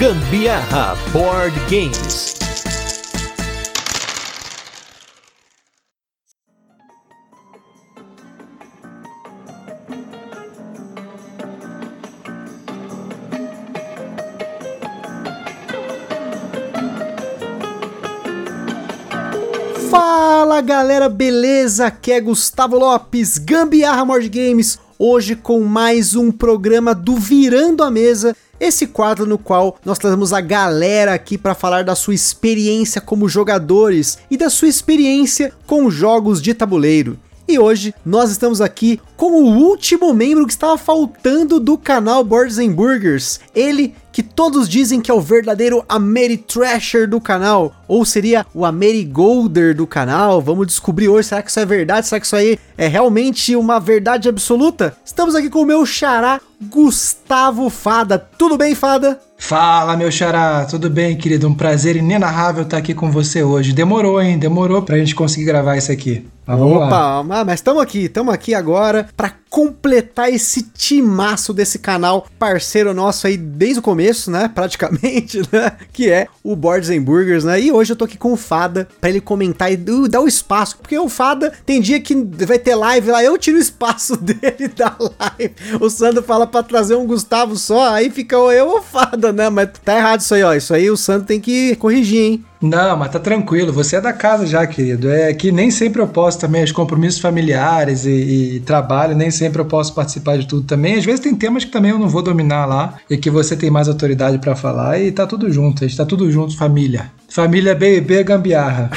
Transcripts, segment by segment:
Gambiarra Board Games. Fala galera, beleza? Aqui é Gustavo Lopes, Gambiarra Board Games, hoje com mais um programa do Virando a Mesa, esse quadro no qual nós trazemos a galera aqui para falar da sua experiência como jogadores e da sua experiência com jogos de tabuleiro. E hoje nós estamos aqui com o último membro que estava faltando do canal Boards and Burgers. Ele que todos dizem que é o verdadeiro Ameritrasher do canal, ou seria o Amerigolder do canal. Vamos descobrir hoje, será que isso é verdade? Será que isso aí é realmente uma verdade absoluta? Estamos aqui com o meu xará Gustavo Fada. Tudo bem, Fada? Fala, meu xará, tudo bem, querido? Um prazer inenarrável estar aqui com você hoje. Demorou, hein? Demorou pra gente conseguir gravar isso aqui. Mas Opa, lá. mas estamos aqui, estamos aqui agora para completar esse timaço desse canal, parceiro nosso aí desde o começo, né? Praticamente, né? Que é o Boards and Burgers, né? E hoje eu tô aqui com o Fada para ele comentar e dar o espaço, porque o Fada tem dia que vai ter live lá, eu tiro o espaço dele da live. O Sandro fala para trazer um Gustavo só, aí fica eu ou o Fada, né? Mas tá errado isso aí, ó. Isso aí o Sandro tem que corrigir, hein? Não, mas tá tranquilo, você é da casa já, querido. É que nem sempre eu posso também, os compromissos familiares e, e, trabalho, nem sempre eu posso participar de tudo também. Às vezes tem temas que também eu não vou dominar lá e que você tem mais autoridade para falar e tá tudo junto, a gente tá tudo junto, família. Família BB Gambiarra.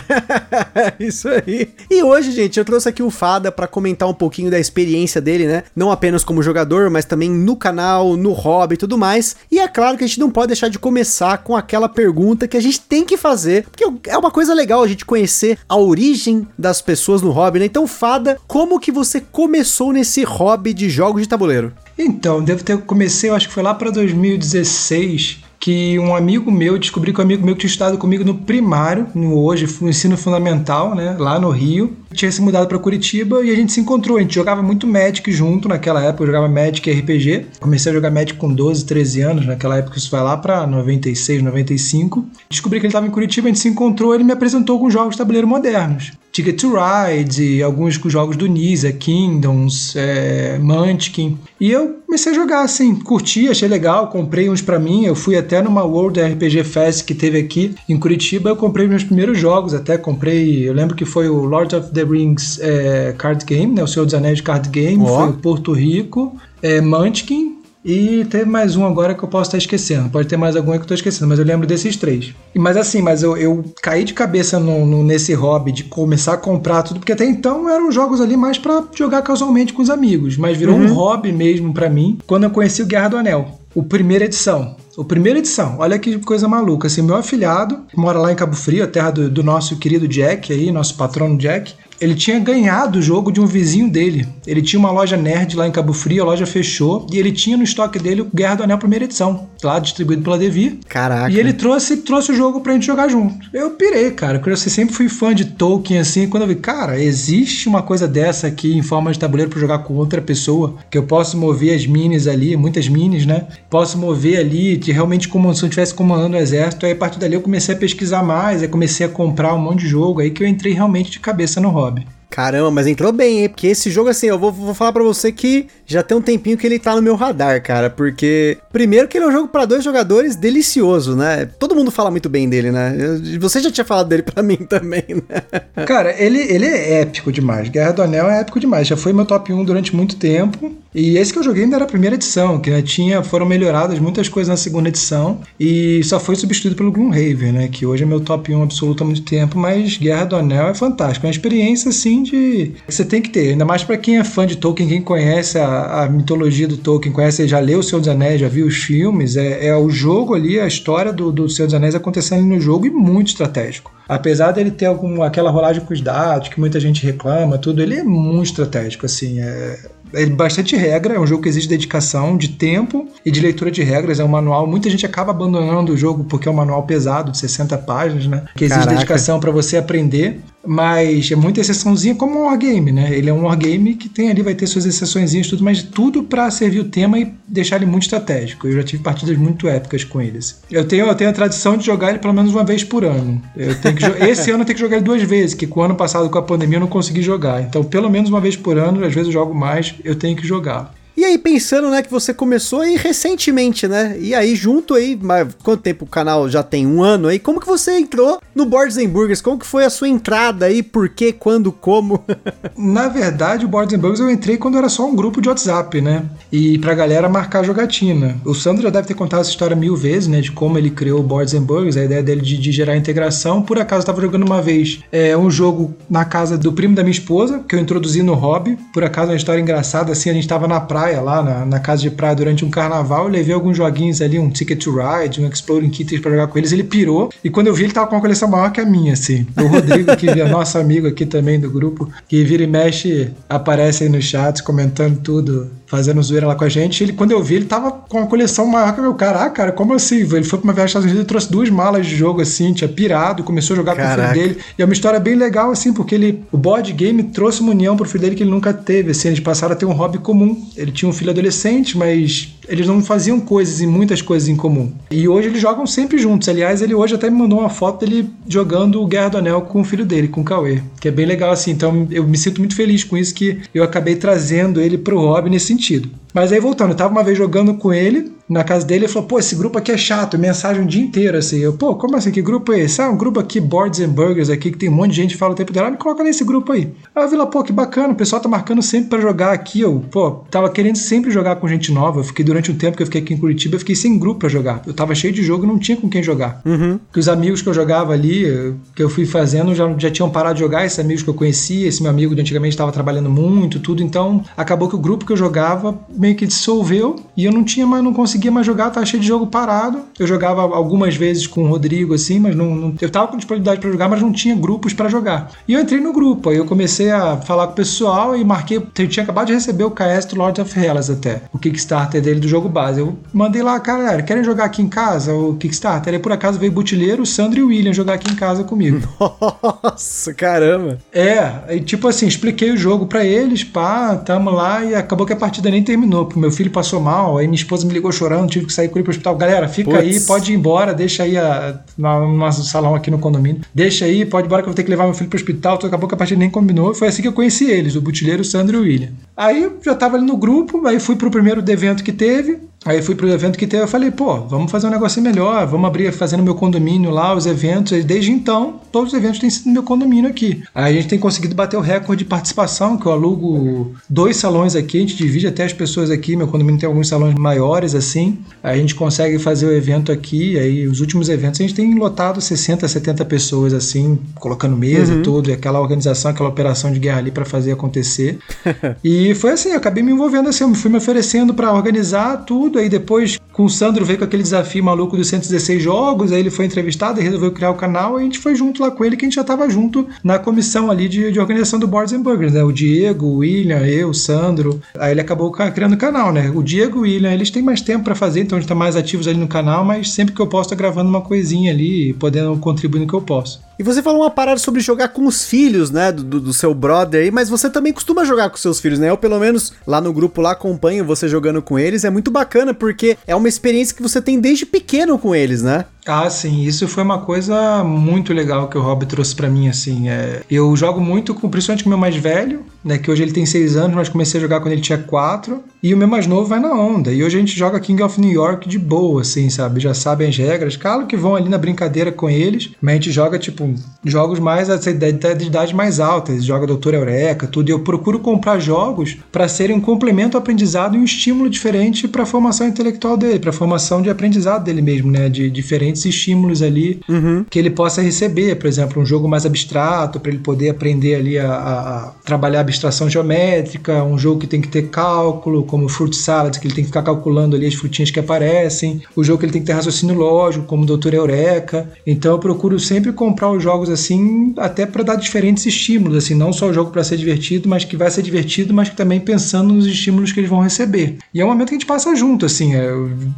Isso aí. E hoje, gente, eu trouxe aqui o Fada para comentar um pouquinho da experiência dele, né? Não apenas como jogador, mas também no canal, no hobby e tudo mais. E é claro que a gente não pode deixar de começar com aquela pergunta que a gente tem que fazer, porque é uma coisa legal a gente conhecer a origem das pessoas no hobby, né? Então, Fada, como que você começou nesse hobby de jogos de tabuleiro? Então, devo ter comecei, eu acho que foi lá para 2016 que um amigo meu, descobri que um amigo meu que tinha estudado comigo no primário, no hoje, no ensino fundamental, né, lá no Rio, tinha se mudado para Curitiba e a gente se encontrou. A gente jogava muito Magic junto naquela época, eu jogava Magic RPG. Comecei a jogar Magic com 12, 13 anos, naquela época isso vai lá para 96, 95. Descobri que ele estava em Curitiba, a gente se encontrou, ele me apresentou com jogos de tabuleiro modernos. Ticket to Ride, alguns jogos do Nisa, Kingdoms, é, Munchkin. E eu comecei a jogar assim, curti, achei legal, comprei uns para mim. Eu fui até numa World RPG Fest que teve aqui em Curitiba, eu comprei meus primeiros jogos, até comprei, eu lembro que foi o Lord of the Rings é, Card Game, né, o Senhor dos Anéis Card Game, oh. foi o Porto Rico, é, Munchkin, e teve mais um agora que eu posso estar esquecendo. Pode ter mais algum que eu estou esquecendo, mas eu lembro desses três. Mas assim, mas eu, eu caí de cabeça no, no, nesse hobby de começar a comprar tudo, porque até então eram jogos ali mais para jogar casualmente com os amigos. Mas virou uhum. um hobby mesmo para mim quando eu conheci o Guerra do Anel. O primeira edição. O primeira edição, olha que coisa maluca. Assim, meu afilhado mora lá em Cabo Frio, a terra do, do nosso querido Jack aí, nosso patrono Jack ele tinha ganhado o jogo de um vizinho dele. Ele tinha uma loja nerd lá em Cabo Frio, a loja fechou e ele tinha no estoque dele o Guerra do Anel primeira edição, lá distribuído pela Devi. Caraca. E ele trouxe, trouxe o jogo pra gente jogar junto. Eu pirei, cara, porque eu sempre fui fã de Tolkien assim, quando eu vi, cara, existe uma coisa dessa aqui em forma de tabuleiro para jogar com outra pessoa, que eu posso mover as minis ali, muitas minis, né? Posso mover ali, de realmente como se eu estivesse comandando o exército. Aí a partir dali eu comecei a pesquisar mais, aí comecei a comprar um monte de jogo, aí que eu entrei realmente de cabeça no hobby sabe? Caramba, mas entrou bem, hein? Porque esse jogo, assim, eu vou, vou falar para você que já tem um tempinho que ele tá no meu radar, cara. Porque, primeiro, que ele é um jogo para dois jogadores delicioso, né? Todo mundo fala muito bem dele, né? Você já tinha falado dele para mim também, né? Cara, ele, ele é épico demais. Guerra do Anel é épico demais. Já foi meu top 1 durante muito tempo. E esse que eu joguei ainda era a primeira edição, que tinha, foram melhoradas muitas coisas na segunda edição. E só foi substituído pelo Gloomhaven, né? Que hoje é meu top 1 absoluto há muito tempo. Mas Guerra do Anel é fantástico. É uma experiência, assim, de. Você tem que ter. Ainda mais para quem é fã de Tolkien, quem conhece a, a, mitologia do Tolkien, conhece, já leu O Senhor dos Anéis, já viu os filmes. É, é o jogo ali, a história do, do Senhor dos Anéis acontecendo no jogo e muito estratégico. Apesar dele ter algum, aquela rolagem com os dados, que muita gente reclama, tudo, ele é muito estratégico, assim. É, é bastante regra, é um jogo que exige dedicação de tempo e de leitura de regras. É um manual. Muita gente acaba abandonando o jogo porque é um manual pesado, de 60 páginas, né? Que exige Caraca. dedicação para você aprender. Mas é muita exceçãozinha como um wargame, né? Ele é um wargame que tem ali, vai ter suas exceções e tudo, mas tudo para servir o tema e deixar ele muito estratégico. Eu já tive partidas muito épicas com eles. Eu tenho, eu tenho a tradição de jogar ele pelo menos uma vez por ano. Eu tenho que, esse ano eu tenho que jogar ele duas vezes, que com o ano passado com a pandemia eu não consegui jogar. Então, pelo menos uma vez por ano, às vezes eu jogo mais, eu tenho que jogar. E aí, pensando, né, que você começou aí recentemente, né? E aí, junto aí, mas quanto tempo o canal já tem? Um ano aí? Como que você entrou no Boards and Burgers? Como que foi a sua entrada aí? Por quê? Quando? Como? Na verdade, o Boards and Burgers eu entrei quando era só um grupo de WhatsApp, né? E pra galera marcar jogatina. O Sandro já deve ter contado essa história mil vezes, né? De como ele criou o Boards and Burgers, a ideia dele de, de gerar integração. Por acaso, eu tava jogando uma vez é, um jogo na casa do primo da minha esposa, que eu introduzi no hobby. Por acaso, uma história engraçada, assim, a gente tava na praia praia lá, na, na, casa de praia durante um carnaval. Eu levei alguns joguinhos ali, um Ticket to Ride, um Exploding Kittens pra jogar com eles. Ele pirou. E quando eu vi, ele tava com uma coleção maior que a minha, assim. O Rodrigo, que é nosso amigo aqui também do grupo, que vira e mexe, aparece aí no chat comentando tudo fazendo zoeira lá com a gente. Ele, quando eu vi, ele tava com uma coleção maior que o meu. Caraca, cara, como assim? Ele foi pra uma viagem aos Estados Unidos e trouxe duas malas de jogo assim, tinha pirado, começou a jogar Caraca. com o filho dele. E é uma história bem legal, assim, porque ele, o board game trouxe uma união pro filho dele que ele nunca teve. Assim, eles passaram a ter um hobby comum. Ele tinha um filho adolescente, mas eles não faziam coisas e muitas coisas em comum. E hoje eles jogam sempre juntos. Aliás, ele hoje até me mandou uma foto dele jogando o Guerra do Anel com o filho dele, com o Cauê, que é bem legal assim. Então eu me sinto muito feliz com isso que eu acabei trazendo ele pro hobby nesse sentido. Mas aí voltando, eu tava uma vez jogando com ele na casa dele e falou: pô, esse grupo aqui é chato, mensagem o dia inteiro assim. Eu, pô, como assim? Que grupo é esse? Ah, um grupo aqui, Boards and Burgers, aqui, que tem um monte de gente que fala o tempo dela. Ah, me coloca nesse grupo aí. Aí eu vi lá, pô, que bacana, o pessoal tá marcando sempre para jogar aqui. Eu, pô, tava querendo sempre jogar com gente nova. Eu fiquei durante um tempo que eu fiquei aqui em Curitiba, eu fiquei sem grupo para jogar. Eu tava cheio de jogo e não tinha com quem jogar. Uhum. Que os amigos que eu jogava ali, que eu fui fazendo, já, já tinham parado de jogar. Esses amigos que eu conhecia, esse meu amigo de antigamente estava trabalhando muito, tudo. Então acabou que o grupo que eu jogava meio que dissolveu e eu não tinha mais, não conseguia mais jogar, tava cheio de jogo parado. Eu jogava algumas vezes com o Rodrigo, assim, mas não, não eu tava com disponibilidade para jogar, mas não tinha grupos para jogar. E eu entrei no grupo, aí eu comecei a falar com o pessoal e marquei. Eu tinha acabado de receber o KS do Lord of Hellas até, o Kickstarter dele do jogo base. Eu mandei lá, cara, querem jogar aqui em casa o Kickstarter? Aí por acaso veio Butileiro, o Sandro e o William jogar aqui em casa comigo. Nossa, caramba! É, e tipo assim, expliquei o jogo para eles, pá, tamo lá e acabou que a partida nem terminou. Meu filho passou mal, aí minha esposa me ligou chorando, tive que sair com ele pro hospital. Galera, fica Puts. aí, pode ir embora, deixa aí a, no nosso salão aqui no condomínio. Deixa aí, pode ir embora que eu vou ter que levar meu filho pro hospital. Então acabou que a partida nem combinou. Foi assim que eu conheci eles, o Butileiro, o Sandro e o William. Aí já tava ali no grupo, aí fui pro primeiro evento que teve. Aí fui pro evento que teve, eu falei, pô, vamos fazer um negócio melhor, vamos abrir fazendo meu condomínio lá, os eventos. E desde então, todos os eventos têm sido no meu condomínio aqui. Aí a gente tem conseguido bater o recorde de participação, que eu alugo dois salões aqui, a gente divide até as pessoas aqui, meu condomínio tem alguns salões maiores assim. Aí a gente consegue fazer o evento aqui, aí os últimos eventos a gente tem lotado 60, 70 pessoas assim, colocando mesa uhum. e tudo, e aquela organização, aquela operação de guerra ali para fazer acontecer. e foi assim, eu acabei me envolvendo assim, eu fui me oferecendo para organizar tudo Aí depois, com o Sandro veio com aquele desafio maluco dos 116 jogos, aí ele foi entrevistado e resolveu criar o canal. E a gente foi junto lá com ele, que a gente já estava junto na comissão ali de, de organização do Boards and Burgers, né? O Diego, o William, eu, o Sandro. Aí ele acabou criando o canal, né? O Diego e o William, eles têm mais tempo para fazer, então a gente tá mais ativos ali no canal, mas sempre que eu posso, tô gravando uma coisinha ali, podendo contribuir no que eu posso. E você falou uma parada sobre jogar com os filhos, né, do, do, seu brother aí, mas você também costuma jogar com seus filhos, né? Eu, pelo menos, lá no grupo lá acompanho você jogando com eles. É muito bacana porque é uma experiência que você tem desde pequeno com eles, né? Ah, sim, isso foi uma coisa muito legal que o Rob trouxe para mim, assim. É, eu jogo muito com, principalmente com o meu mais velho, né? Que hoje ele tem seis anos, mas comecei a jogar quando ele tinha quatro. E o meu mais novo vai na onda. E hoje a gente joga King of New York de boa, assim, sabe? Já sabem as regras. Claro que vão ali na brincadeira com eles, mas a gente joga, tipo, jogos mais assim, de, de idade mais alta. Joga Doutor Eureka, tudo. E eu procuro comprar jogos para serem um complemento ao aprendizado e um estímulo diferente para a formação intelectual dele, para formação de aprendizado dele mesmo, né? De diferentes diferentes estímulos ali uhum. que ele possa receber. Por exemplo, um jogo mais abstrato, para ele poder aprender ali a, a, trabalhar abstração geométrica, um jogo que tem que ter cálculo, como Fruit Salad, que ele tem que ficar calculando ali as frutinhas que aparecem, o jogo que ele tem que ter raciocínio lógico, como Doutor Eureka. Então eu procuro sempre comprar os jogos assim, até para dar diferentes estímulos, assim, não só o jogo para ser divertido, mas que vai ser divertido, mas que também pensando nos estímulos que eles vão receber. E é um momento que a gente passa junto, assim. É,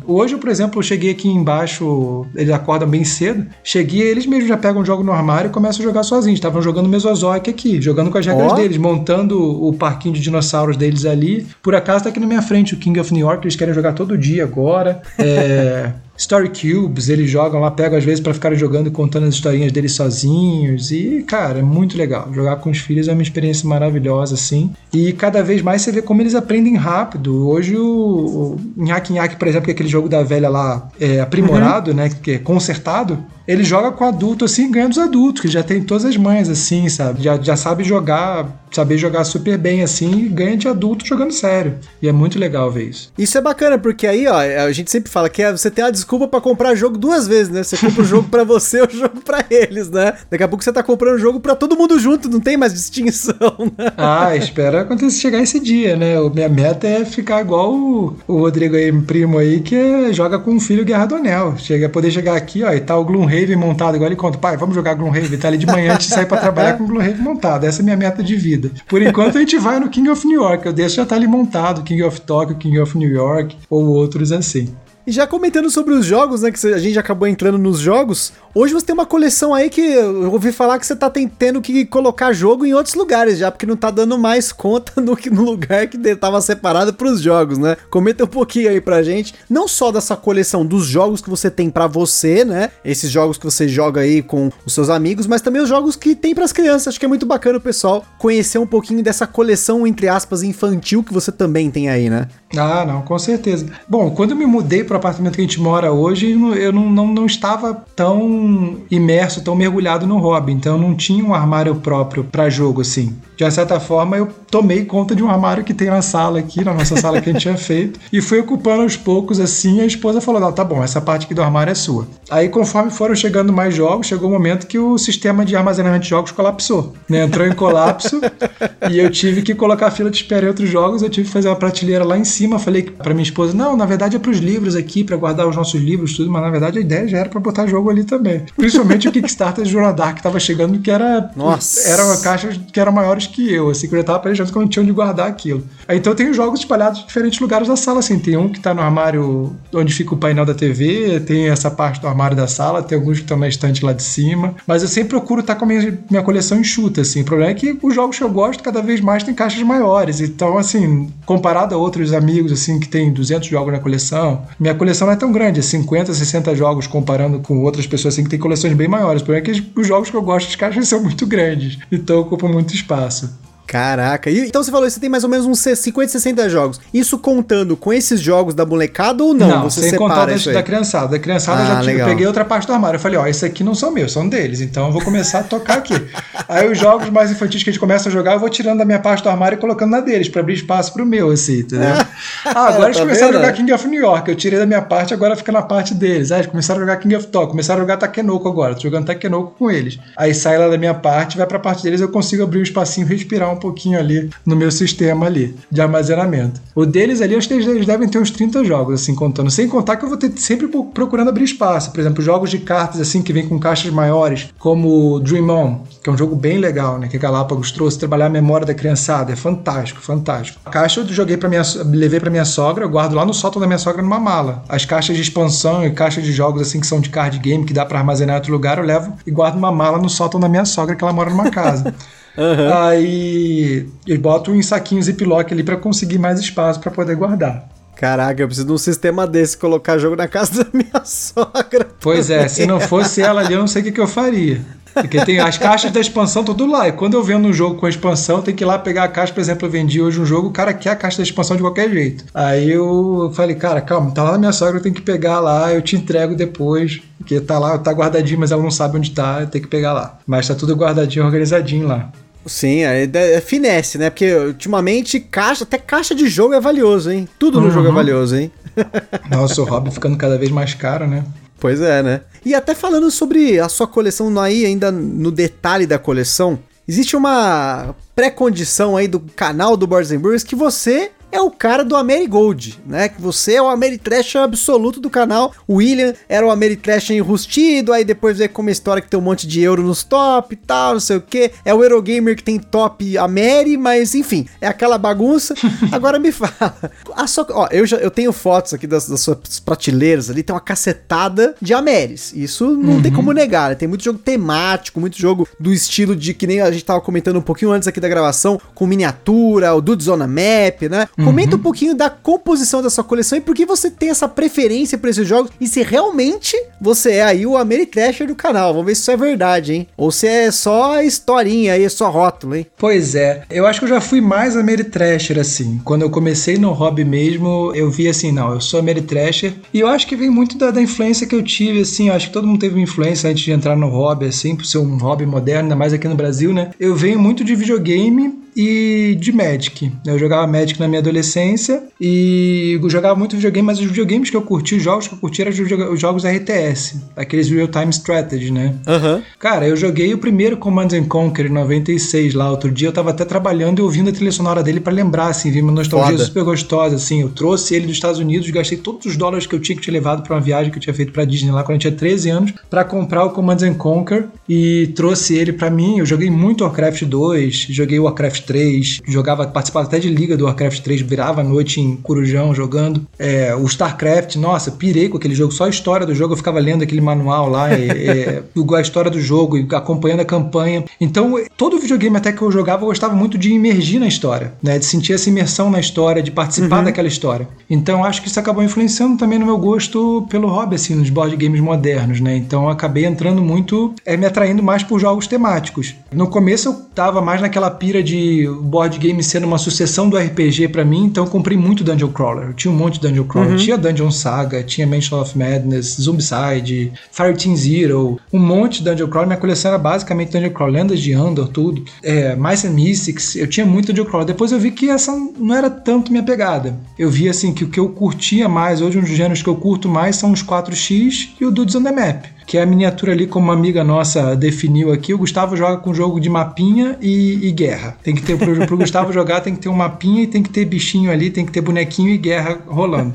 hoje, por exemplo, eu cheguei aqui embaixo, eles acordam bem cedo. Cheguei, eles mesmos já pegam o jogo no armário e começam a jogar sozinhos. Estavam jogando Mesozoic aqui, jogando com as regras oh. deles, montando o parquinho de dinossauros deles ali. Por acaso tá aqui na minha frente o King of New York, eles querem jogar todo dia agora. É. Story Cubes, eles jogam lá, pegam às vezes para ficarem jogando e contando as historinhas deles sozinhos. E, cara, é muito legal. Jogar com os filhos é uma experiência maravilhosa, assim. E cada vez mais você vê como eles aprendem rápido. Hoje o, o Nhaque Nhaque, por exemplo, que é aquele jogo da velha lá, é aprimorado, uhum. né? Que é consertado ele joga com adulto assim, ganha dos adultos, que já tem todas as mães assim, sabe? Já, já sabe jogar, saber jogar super bem assim, e ganha de adulto jogando sério. E é muito legal ver isso. Isso é bacana, porque aí, ó, a gente sempre fala que é, você tem a desculpa para comprar jogo duas vezes, né? Você compra o jogo para você o jogo para eles, né? Daqui a pouco você tá comprando o jogo para todo mundo junto, não tem mais distinção, né? Ah, espera acontecer chegar esse dia, né? O, minha meta é ficar igual o, o Rodrigo aí, primo aí, que é, joga com o filho Guerra do Anel. Chega, poder chegar aqui, ó, e tá o Gloomhaven Gloomhaven montado, igual ele conta, pai, vamos jogar Gloomhaven, tá ali de manhã antes de sair pra trabalhar com Gloomhaven montado. Essa é a minha meta de vida. Por enquanto a gente vai no King of New York, eu deixo já tá ali montado, King of Tokyo, King of New York, ou outros assim. E já comentando sobre os jogos, né? Que a gente acabou entrando nos jogos. Hoje você tem uma coleção aí que eu ouvi falar que você tá tendo que colocar jogo em outros lugares já, porque não tá dando mais conta no, no lugar que tava separado para os jogos, né? Comenta um pouquinho aí pra gente, não só dessa coleção dos jogos que você tem para você, né? Esses jogos que você joga aí com os seus amigos, mas também os jogos que tem para as crianças. Acho que é muito bacana o pessoal conhecer um pouquinho dessa coleção entre aspas infantil que você também tem aí, né? Ah, não, com certeza. Bom, quando eu me mudei para o apartamento que a gente mora hoje, eu não, não, não estava tão imerso, tão mergulhado no hobby, então eu não tinha um armário próprio para jogo assim. De certa forma, eu tomei conta de um armário que tem na sala aqui, na nossa sala que a gente tinha feito, e fui ocupando aos poucos assim. A esposa falou: Não, tá bom, essa parte aqui do armário é sua. Aí, conforme foram chegando mais jogos, chegou o um momento que o sistema de armazenamento de jogos colapsou. Né? Entrou em colapso e eu tive que colocar a fila de espera em outros jogos. Eu tive que fazer uma prateleira lá em cima. Falei para minha esposa: Não, na verdade é para os livros aqui, para guardar os nossos livros, tudo, mas na verdade a ideia já era para botar jogo ali também. Principalmente o Kickstarter de Jornal Dark que tava chegando, que era, Nossa. era uma caixa que era maiores que eu, assim, que eu já tava planejando como tinha onde guardar aquilo. Aí, então eu tenho jogos espalhados em diferentes lugares da sala, assim. Tem um que tá no armário onde fica o painel da TV, tem essa parte do armário da sala, tem alguns que estão na estante lá de cima. Mas eu sempre procuro estar tá com a minha, minha coleção enxuta, assim. O problema é que os jogos que eu gosto cada vez mais têm caixas maiores. Então, assim, comparado a outros amigos, assim, que tem 200 jogos na coleção, minha coleção não é tão grande, é 50, 60 jogos comparando com outras pessoas, assim, que tem coleções bem maiores. Problema é que os jogos que eu gosto, as caixas são muito grandes. Então ocupam muito espaço. Caraca, e, então você falou você tem mais ou menos uns 50, 60 jogos. Isso contando com esses jogos da molecada ou não? Não, você sem contar da, da criançada. Da criançada ah, eu já peguei outra parte do armário. Eu falei, ó, esses aqui não são meus, são deles. Então eu vou começar a tocar aqui. Aí os jogos mais infantis que a gente começa a jogar, eu vou tirando da minha parte do armário e colocando na deles, pra abrir espaço pro meu, assim, entendeu? ah, agora eles tá começaram vendo? a jogar King of New York. Eu tirei da minha parte, agora fica na parte deles. Aí eles começaram a jogar King of Talk, começaram a jogar Takenoko agora. Tô jogando Takenoko com eles. Aí sai lá da minha parte, vai pra parte deles, eu consigo abrir um espacinho, respirar um pouquinho ali no meu sistema ali de armazenamento. O deles ali, acho que eles devem ter uns 30 jogos, assim, contando. Sem contar que eu vou ter sempre procurando abrir espaço. Por exemplo, jogos de cartas, assim, que vem com caixas maiores, como Dream On, que é um jogo bem legal, né? Que a Galápagos trouxe, trabalhar a memória da criançada. É fantástico, fantástico. A caixa eu joguei para minha, levei para minha sogra, eu guardo lá no sótão da minha sogra numa mala. As caixas de expansão e caixas de jogos, assim, que são de card game, que dá para armazenar em outro lugar, eu levo e guardo numa mala no sótão da minha sogra, que ela mora numa casa. Uhum. Aí eu boto em saquinhos Ziploc ali para conseguir mais espaço para poder guardar. Caraca, eu preciso de um sistema desse, colocar jogo na casa da minha sogra. Pois é, se não fosse ela ali, eu não sei o que, que eu faria. Porque tem as caixas da expansão tudo lá. E quando eu vendo um jogo com expansão, tem que ir lá pegar a caixa. Por exemplo, eu vendi hoje um jogo, o cara quer a caixa da expansão de qualquer jeito. Aí eu falei, cara, calma, tá lá na minha sogra, eu tenho que pegar lá, eu te entrego depois. Porque tá lá, tá guardadinho, mas ela não sabe onde tá, eu tenho que pegar lá. Mas tá tudo guardadinho, organizadinho lá. Sim, é, é, finesse, né? Porque ultimamente caixa, até caixa de jogo é valioso, hein? Tudo no uhum. jogo é valioso, hein? Nossa, o hobby ficando cada vez mais caro, né? Pois é, né? E até falando sobre a sua coleção aí, ainda no detalhe da coleção, existe uma pré-condição aí do canal do Boards Burgers que você é o cara do Amerigold, né? Que você é o Ameritrash absoluto do canal. O William era o Ameritrash enrustido, aí depois veio com uma história que tem um monte de euro nos top e tal, não sei o que. É o Eurogamer que tem top Ameri, mas enfim, é aquela bagunça. Agora me fala. A sua, ó, eu, já, eu tenho fotos aqui das, das suas prateleiras ali, tem uma cacetada de Ameris. Isso não uhum. tem como negar, né? Tem muito jogo temático, muito jogo do estilo de que nem a gente tava comentando um pouquinho antes aqui da gravação, com miniatura, o Dudes on a Map, né? Comenta um pouquinho da composição da sua coleção e por que você tem essa preferência por esses jogos e se realmente você é aí o Ameritrasher do canal. Vamos ver se isso é verdade, hein? Ou se é só historinha aí, é só rótulo, hein? Pois é. Eu acho que eu já fui mais Ameritrasher, assim. Quando eu comecei no hobby mesmo, eu vi assim, não, eu sou Ameritrasher. E eu acho que vem muito da, da influência que eu tive, assim. Eu acho que todo mundo teve uma influência antes de entrar no hobby, assim, por ser um hobby moderno, ainda mais aqui no Brasil, né? Eu venho muito de videogame e de Magic. Eu jogava Magic na minha adolescência e jogava muito videogame, mas os videogames que eu curti, os jogos que eu curti eram os jogos RTS, aqueles Real Time Strategy, né? Uhum. Cara, eu joguei o primeiro Command and Conquer em 96 lá, outro dia eu tava até trabalhando e ouvindo a trilha sonora dele para lembrar, assim, vi uma nostalgia Foda. super gostosa, assim. Eu trouxe ele dos Estados Unidos, gastei todos os dólares que eu tinha que ter levado para uma viagem que eu tinha feito para Disney lá quando eu tinha 13 anos, para comprar o Command and Conquer e trouxe ele para mim. Eu joguei muito Warcraft 2, joguei Warcraft 3, jogava, participava até de liga do Warcraft 3, virava a noite em Corujão jogando. É, o StarCraft, nossa, pirei com aquele jogo, só a história do jogo, eu ficava lendo aquele manual lá, e, e, a história do jogo, e acompanhando a campanha. Então, todo videogame até que eu jogava, eu gostava muito de imergir na história, né? De sentir essa imersão na história, de participar uhum. daquela história. Então, acho que isso acabou influenciando também no meu gosto pelo hobby, assim, nos board games modernos, né? Então, eu acabei entrando muito, é, me atraindo mais por jogos temáticos. No começo, eu tava mais naquela pira de board game sendo uma sucessão do RPG para mim, então eu comprei muito Dungeon Crawler. Eu tinha um monte de Dungeon Crawler. Uhum. Tinha Dungeon Saga, tinha Mansion of Madness, Zombicide, Fireteam Zero, um monte de Dungeon Crawler. Minha coleção era basicamente Dungeon Crawler, Lendas de Andor, tudo. É, Mice and Mystics, eu tinha muito Dungeon Crawler. Depois eu vi que essa não era tanto minha pegada. Eu vi assim que o que eu curtia mais, hoje um dos gêneros que eu curto mais são os 4X e o Dudes on the Map que é a miniatura ali, como uma amiga nossa definiu aqui, o Gustavo joga com jogo de mapinha e, e guerra. Tem que ter, pro, pro Gustavo jogar, tem que ter um mapinha e tem que ter bichinho ali, tem que ter bonequinho e guerra rolando.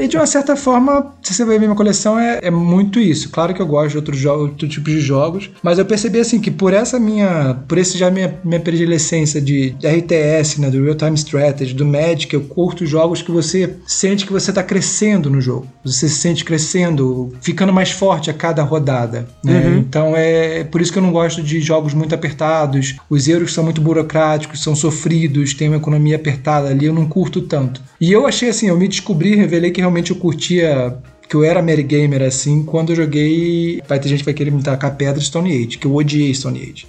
e de uma certa forma, se você ver minha coleção, é, é muito isso. Claro que eu gosto de outros outro tipo de jogos, mas eu percebi assim que por essa minha, por esse já minha, minha predilecência de, de RTS, né, do Real Time Strategy, do Magic, eu curto jogos que você sente que você está crescendo no jogo. Você se sente crescendo, ficando mais forte cada rodada. Né? Uhum. Então é por isso que eu não gosto de jogos muito apertados. Os euros são muito burocráticos, são sofridos, tem uma economia apertada ali, eu não curto tanto. E eu achei assim, eu me descobri, revelei que realmente eu curtia que eu era Mary Gamer assim quando eu joguei. Vai ter gente que vai querer me tacar pedra Stone Age, que eu odiei Stone Age.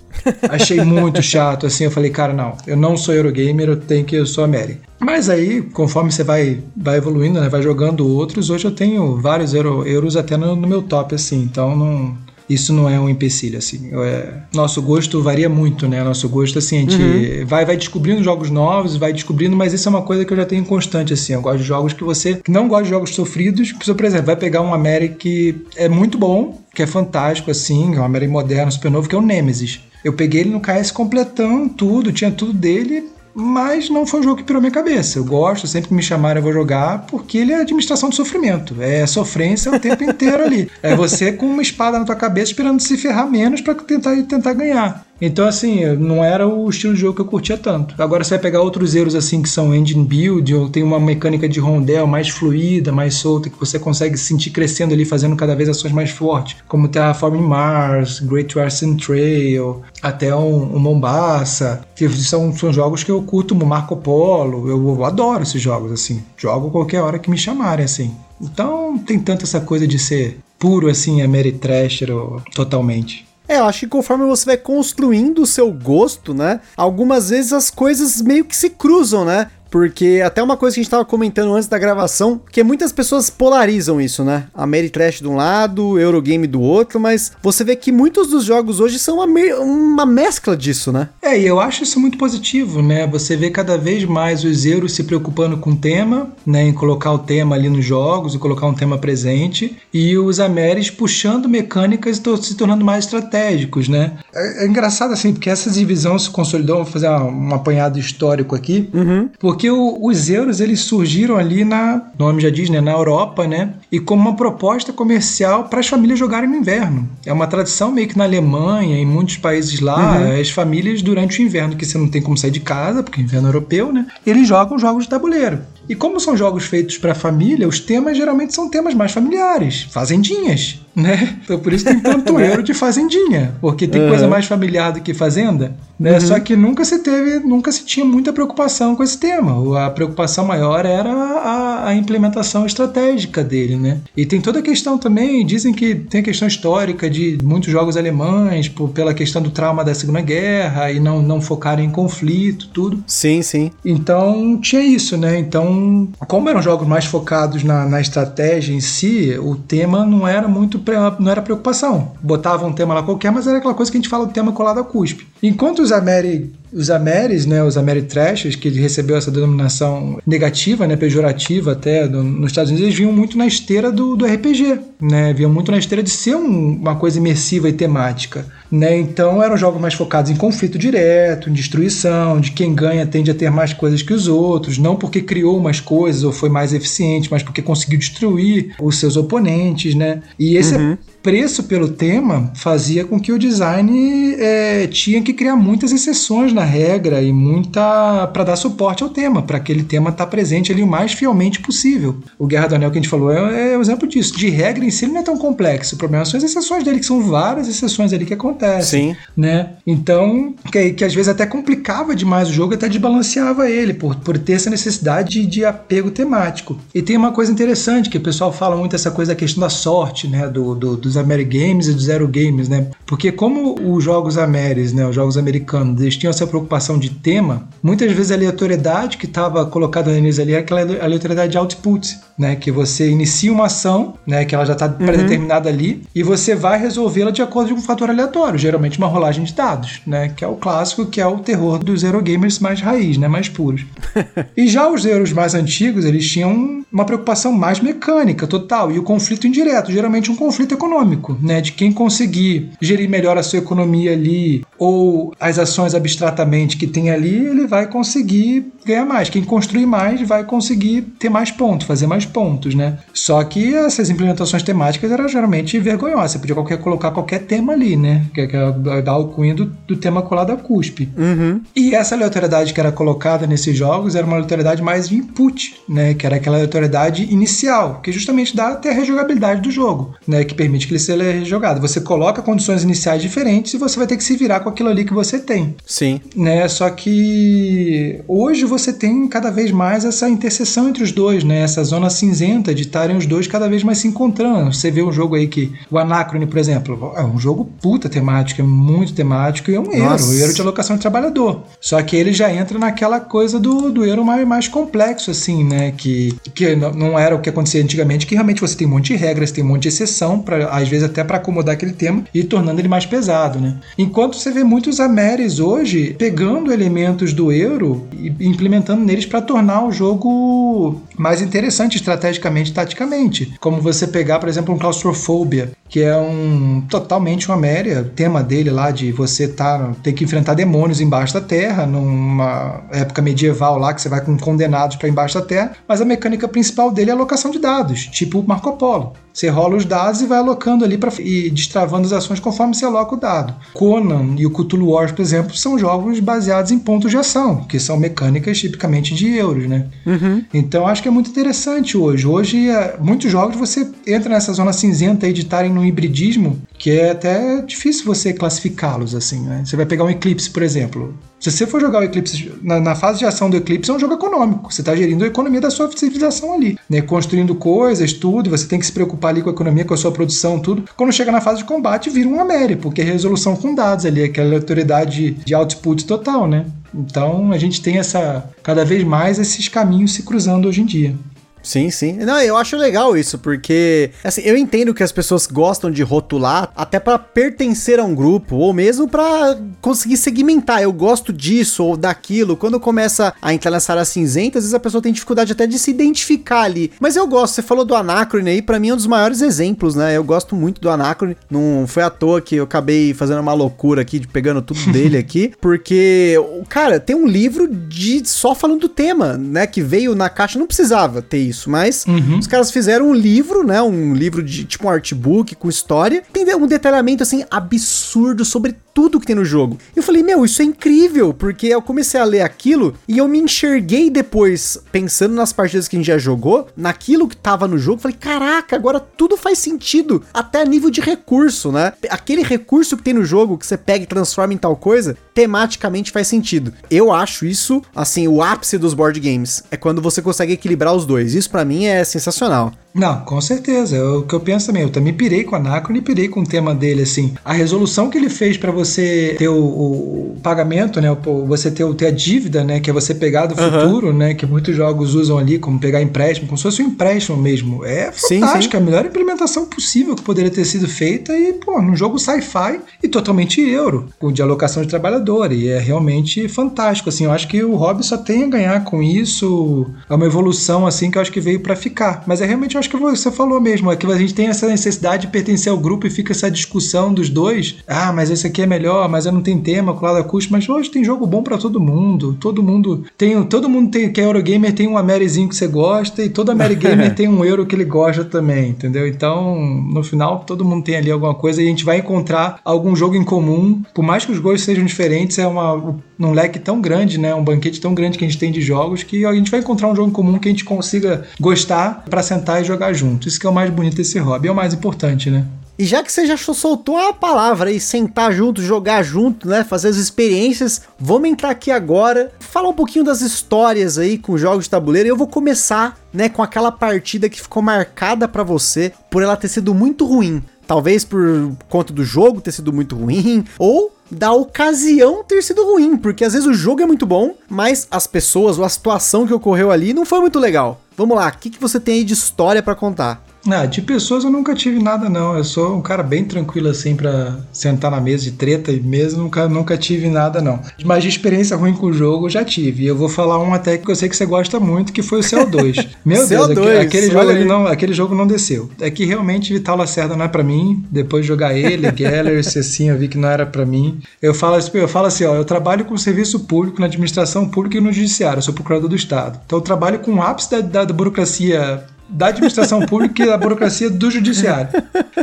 Achei muito chato, assim. Eu falei, cara, não, eu não sou Eurogamer, eu tenho que eu sou a Mary. Mas aí, conforme você vai, vai evoluindo, né, vai jogando outros, hoje eu tenho vários euro, euros até no, no meu top, assim. Então não isso não é um empecilho, assim. É... Nosso gosto varia muito, né? Nosso gosto, assim, a gente uhum. vai, vai descobrindo jogos novos, vai descobrindo, mas isso é uma coisa que eu já tenho constante, assim. Eu gosto de jogos que você que não gosta de jogos sofridos. Por exemplo, vai pegar um América que é muito bom, que é fantástico, assim, é um América moderno, super novo, que é o Nemesis. Eu peguei ele no KS completão, tudo, tinha tudo dele, mas não foi um jogo que pirou minha cabeça. Eu gosto, sempre que me chamarem eu vou jogar, porque ele é administração de sofrimento. É sofrência o tempo inteiro ali. É você com uma espada na tua cabeça esperando se ferrar menos para tentar, tentar ganhar. Então, assim, não era o estilo de jogo que eu curtia tanto. Agora você vai pegar outros erros assim que são engine build, ou tem uma mecânica de rondel mais fluida, mais solta, que você consegue sentir crescendo ali, fazendo cada vez ações mais fortes, como Terraforming Mars, Great Western Trail, até um, um Mombasa, que são, são jogos que eu curto, Marco Polo, eu, eu adoro esses jogos, assim. Jogo qualquer hora que me chamarem, assim. Então, tem tanto essa coisa de ser puro, assim, Ameritrasher totalmente. É, eu acho que conforme você vai construindo o seu gosto, né? Algumas vezes as coisas meio que se cruzam, né? Porque até uma coisa que a gente tava comentando antes da gravação, que muitas pessoas polarizam isso, né? A Mary Trash de um lado, Eurogame do outro, mas você vê que muitos dos jogos hoje são uma, me uma mescla disso, né? É, e eu acho isso muito positivo, né? Você vê cada vez mais os euros se preocupando com o tema, né? Em colocar o tema ali nos jogos, e colocar um tema presente, e os Ameres puxando mecânicas e se tornando mais estratégicos, né? É, é engraçado assim, porque essa divisão se consolidou, vou fazer um apanhado histórico aqui, uhum. porque Porque o, os euros eles surgiram ali na, o nome já diz, né, na Europa, né? E como uma proposta comercial para as famílias jogarem no inverno. É uma tradição meio que na Alemanha, em muitos países lá, uhum. as famílias durante o inverno, que você não tem como sair de casa, porque é inverno europeu, né? Eles jogam jogos de tabuleiro. E como são jogos feitos para família, os temas geralmente são temas mais familiares, fazendinhas, né? Então por isso tem tanto euro de fazendinha, porque tem uhum. coisa mais familiar do que fazenda, né? Uhum. Só que nunca se teve, nunca se tinha muita preocupação com esse tema. A preocupação maior era a, a implementação estratégica dele, né? E tem toda a questão também, dizem que tem a questão histórica de muitos jogos alemães, por, pela questão do trauma da Segunda Guerra e não, não focarem em conflito, tudo. Sim, sim. Então tinha isso, né? Então como eram jogos mais focados na, na estratégia em si, o tema não era muito não era preocupação. Botava um tema lá qualquer, mas era aquela coisa que a gente fala do tema colado a cuspe. Enquanto os Ameri os Ameris, né, os Ameritrashers, que recebeu essa denominação negativa, né, pejorativa até do, nos Estados Unidos, eles vinham muito na esteira do, do RPG, né, vinham muito na esteira de ser um, uma coisa imersiva e temática. Né? Então eram jogos mais focados em conflito direto, em destruição, de quem ganha tende a ter mais coisas que os outros, não porque criou mais coisas ou foi mais eficiente, mas porque conseguiu destruir os seus oponentes, né? E esse uhum preço pelo tema fazia com que o design é, tinha que criar muitas exceções na regra e muita para dar suporte ao tema, para aquele tema estar tá presente ali o mais fielmente possível. O Guerra do Anel que a gente falou é, é um exemplo disso. De regra em si ele não é tão complexo. O problema são as exceções dele, que são várias exceções ali que acontecem. Sim. Né? Então, que, que às vezes até complicava demais o jogo, até desbalanceava ele, por, por ter essa necessidade de, de apego temático. E tem uma coisa interessante, que o pessoal fala muito essa coisa da questão da sorte, né? Do, do, dos Amerigames e dos Zero Games, né? Porque como os jogos Ameris, né, jogos americanos, eles tinham essa preocupação de tema, muitas vezes a aleatoriedade que estava colocada neles ali era aquela aleatoriedade de output, né? Que você inicia uma ação, né? Que ela já está uhum. pré-determinada ali, e você vai resolvê-la de acordo com um fator aleatório, geralmente uma rolagem de dados, né? Que é o clássico, que é o terror dos Zero Gamers mais raiz, né? Mais puros. e já os Zeros mais antigos, eles tinham uma preocupação mais mecânica, total, e o conflito indireto, geralmente um conflito econômico econômico, né? De quem conseguir gerir melhor a sua economia ali ou as ações abstratamente que tem ali, ele vai conseguir ganhar mais. Quem construir mais vai conseguir ter mais pontos, fazer mais pontos, né? Só que essas implementações temáticas eram geralmente vergonhosas. Você podia qualquer, colocar qualquer tema ali, né? Que é dar o cunho do, do tema colado a cuspe. Uhum. E essa aleatoriedade que era colocada nesses jogos era uma aleatoriedade mais de input, né? Que era aquela aleatoriedade inicial, que justamente dá até a rejogabilidade do jogo, né? Que permite que ele seja jogado. Você coloca condições iniciais diferentes e você vai ter que se virar com aquilo ali que você tem. Sim. Né? Só que hoje você tem cada vez mais essa interseção entre os dois, né? Essa zona cinzenta de estarem os dois cada vez mais se encontrando. Você vê um jogo aí que o Anacrone, por exemplo, é um jogo puta temático, é muito temático e é um euro, um euro de alocação de trabalhador. Só que ele já entra naquela coisa do, do euro mais, mais complexo, assim, né? Que, que não era o que acontecia antigamente, que realmente você tem um monte de regras, tem um monte de exceção para às vezes até para acomodar aquele tema e tornando ele mais pesado, né? Enquanto você vê muitos Ameres hoje pegando elementos do euro e implementando neles para tornar o jogo mais interessante estrategicamente e taticamente. Como você pegar, por exemplo, um Claustrofobia, que é um totalmente uma Améria, o tema dele lá de você tá, ter que enfrentar demônios embaixo da terra, numa época medieval lá que você vai com condenados para embaixo da terra, mas a mecânica principal dele é a alocação de dados, tipo Marco Polo. Você rola os dados e vai alocando ali para e destravando as ações conforme você aloca o dado. Conan e o Cthulhu Wars, por exemplo, são jogos baseados em pontos de ação, que são mecânicas tipicamente de euros, né? Uhum. Então acho que é muito interessante hoje. Hoje, é, muitos jogos você entra nessa zona cinzenta aí de estarem no hibridismo, que é até difícil você classificá-los assim, né? Você vai pegar um Eclipse, por exemplo. Se você for jogar o Eclipse na, na, fase de ação do Eclipse, é um jogo econômico. Você está gerindo a economia da sua civilização ali, né? Construindo coisas, tudo. Você tem que se preocupar ali com a economia, com a sua produção, tudo. Quando chega na fase de combate, vira um Américo, porque é resolução com dados ali, aquela autoridade de output total, né? Então a gente tem essa cada vez mais esses caminhos se cruzando hoje em dia. Sim, sim. Não, eu acho legal isso, porque assim, eu entendo que as pessoas gostam de rotular até para pertencer a um grupo ou mesmo para conseguir segmentar. Eu gosto disso ou daquilo. Quando começa a entrar nessa área cinzenta, às vezes a pessoa tem dificuldade até de se identificar ali. Mas eu gosto. Você falou do Anacrone aí, para mim é um dos maiores exemplos, né? Eu gosto muito do Anacrone. Não foi à toa que eu acabei fazendo uma loucura aqui de pegando tudo dele aqui, porque cara, tem um livro de só falando do tema, né, que veio na caixa, não precisava ter isso isso, mas uhum. os caras fizeram um livro, né? Um livro de tipo um artbook com história, tem um detalhamento assim absurdo sobre tudo que tem no jogo. Eu falei, meu, isso é incrível, porque eu comecei a ler aquilo e eu me enxerguei depois, pensando nas partidas que a gente já jogou, naquilo que tava no jogo, falei, caraca, agora tudo faz sentido, até a nível de recurso, né? Aquele recurso que tem no jogo que você pega e transforma em tal coisa, tematicamente faz sentido. Eu acho isso, assim, o ápice dos board games. É quando você consegue equilibrar os dois. Isso para mim é sensacional. Não, com certeza. É o que eu penso também. Eu também pirei com a Anacron e pirei com o tema dele, assim. A resolução que ele fez para você ter o, o, pagamento, né? Você ter, ter a dívida, né? Que é você pegar do uhum. futuro, né? Que muitos jogos usam ali, como pegar empréstimo, como se fosse um empréstimo mesmo. É fantástico. É a melhor implementação possível que poderia ter sido feita e, pô, num jogo sci-fi e totalmente euro, de alocação de trabalhador. E é realmente fantástico, assim. Eu acho que o hobby só tem a ganhar com isso. É uma evolução, assim, que eu acho que veio para ficar. Mas é realmente, eu acho que você falou mesmo, é que a gente tem essa necessidade de pertencer ao grupo e fica essa discussão dos dois. Ah, mas esse aqui é melhor, mas eu não tenho tema com lado custo. Mas hoje tem jogo bom para todo mundo. Todo mundo tem, todo mundo tem que é Eurogamer tem um Amerizinho que você gosta e todo Amerigamer tem um Euro que ele gosta também, entendeu? Então, no final, todo mundo tem ali alguma coisa e a gente vai encontrar algum jogo em comum. Por mais que os gostos sejam diferentes, é uma num leque tão grande, né, um banquete tão grande que a gente tem de jogos que a gente vai encontrar um jogo em comum que a gente consiga gostar para sentar e jogar jogar junto. Isso que é o mais bonito desse hobby, é o mais importante, né? E já que você já soltou a palavra aí, sentar junto, jogar junto, né? Fazer as experiências, vamos entrar aqui agora, falar um pouquinho das histórias aí com jogos de tabuleiro. Eu vou começar, né, com aquela partida que ficou marcada para você por ela ter sido muito ruim. Talvez por conta do jogo ter sido muito ruim, ou da ocasião ter sido ruim, porque às vezes o jogo é muito bom, mas as pessoas ou a situação que ocorreu ali não foi muito legal. Vamos lá, o que, que você tem aí de história para contar? Ah, de pessoas eu nunca tive nada, não. Eu sou um cara bem tranquilo, assim, para sentar na mesa de treta e mesmo nunca, nunca tive nada, não. Mas de experiência ruim com o jogo eu já tive. E eu vou falar um até que eu sei que você gosta muito, que foi o CO2. Meu Deus, aquele, aquele jogo, ele não, aquele jogo não desceu. É que realmente Vital Lacerda não é para mim. Depois de jogar ele, Geller, assim, eu vi que não era para mim. Eu falo, eu falo assim, ó, eu trabalho com serviço público, na administração pública e no judiciário. Eu sou procurador do Estado. Então eu trabalho com o ápice da, da, da burocracia da administração pública e da burocracia do judiciário.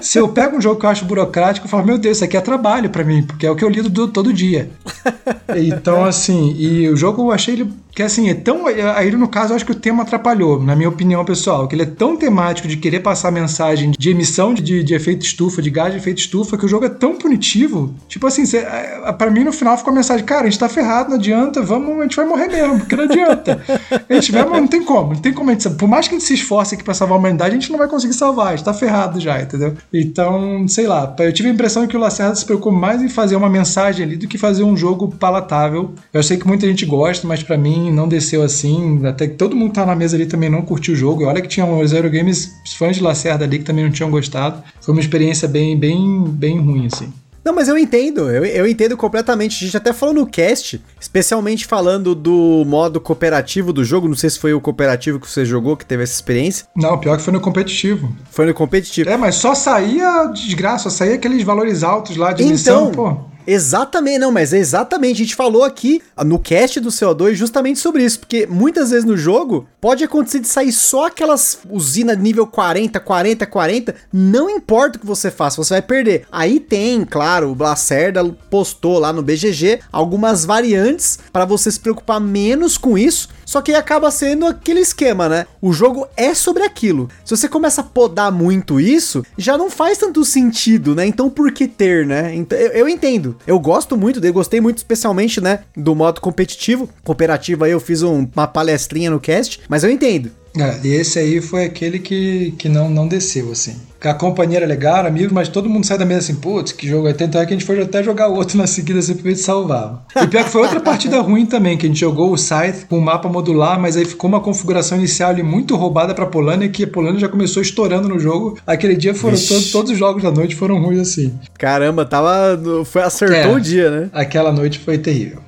Se eu pego um jogo que eu acho burocrático, eu falo, meu Deus, isso aqui é trabalho para mim, porque é o que eu lido do, todo dia. Então, assim, e o jogo eu achei ele que assim, é tão. Aí no caso, eu acho que o tema atrapalhou, na minha opinião pessoal, que ele é tão temático de querer passar mensagem de emissão de, de efeito estufa, de gás de efeito estufa, que o jogo é tão punitivo. Tipo assim, é, para mim no final ficou a mensagem, cara, a gente tá ferrado, não adianta, vamos, a gente vai morrer mesmo, porque não adianta. A gente vai, não tem como, não tem como a gente. Por mais que a gente se esforce aqui pra salvar a humanidade, a gente não vai conseguir salvar, a gente tá ferrado já, entendeu? Então, sei lá, eu tive a impressão que o Lacerda se preocupa mais em fazer uma mensagem ali do que fazer um jogo palatável. Eu sei que muita gente gosta, mas para mim não desceu assim. Até que todo mundo que tá na mesa ali também não curtiu o jogo. Olha que tinha os Eurogames fãs de Lacerda ali que também não tinham gostado. Foi uma experiência bem, bem, bem ruim, assim. Não, mas eu entendo, eu, eu entendo completamente. A gente até falou no cast, especialmente falando do modo cooperativo do jogo. Não sei se foi o cooperativo que você jogou que teve essa experiência. Não, pior que foi no competitivo. Foi no competitivo. É, mas só saía desgraça, só saía aqueles valores altos lá de então, missão, pô. Exatamente, não, mas é exatamente. A gente falou aqui no cast do CO2 justamente sobre isso, porque muitas vezes no jogo pode acontecer de sair só aquelas usinas nível 40, 40, 40, não importa o que você faça, você vai perder. Aí tem, claro, o Blacerda postou lá no BGG algumas variantes para você se preocupar menos com isso só que acaba sendo aquele esquema, né? O jogo é sobre aquilo. Se você começa a podar muito isso, já não faz tanto sentido, né? Então por que ter, né? Então, eu, eu entendo. Eu gosto muito eu gostei muito especialmente, né, do modo competitivo. Cooperativo aí eu fiz um, uma palestrinha no cast, mas eu entendo. É, e esse aí foi aquele que, que não, não desceu, assim. A companhia era legal, amigos, mas todo mundo sai da mesa assim, putz, que jogo é. Tanto é que a gente foi até jogar outro na seguida, simplesmente salvar. E pior que foi outra partida ruim também, que a gente jogou o Scythe com um mapa modular, mas aí ficou uma configuração inicial ali muito roubada pra Polônia, que a Polônia já começou estourando no jogo. Aquele dia foram todos, todos os jogos da noite foram ruins assim. Caramba, tava. Foi, acertou É. o dia, né? Aquela noite foi terrível.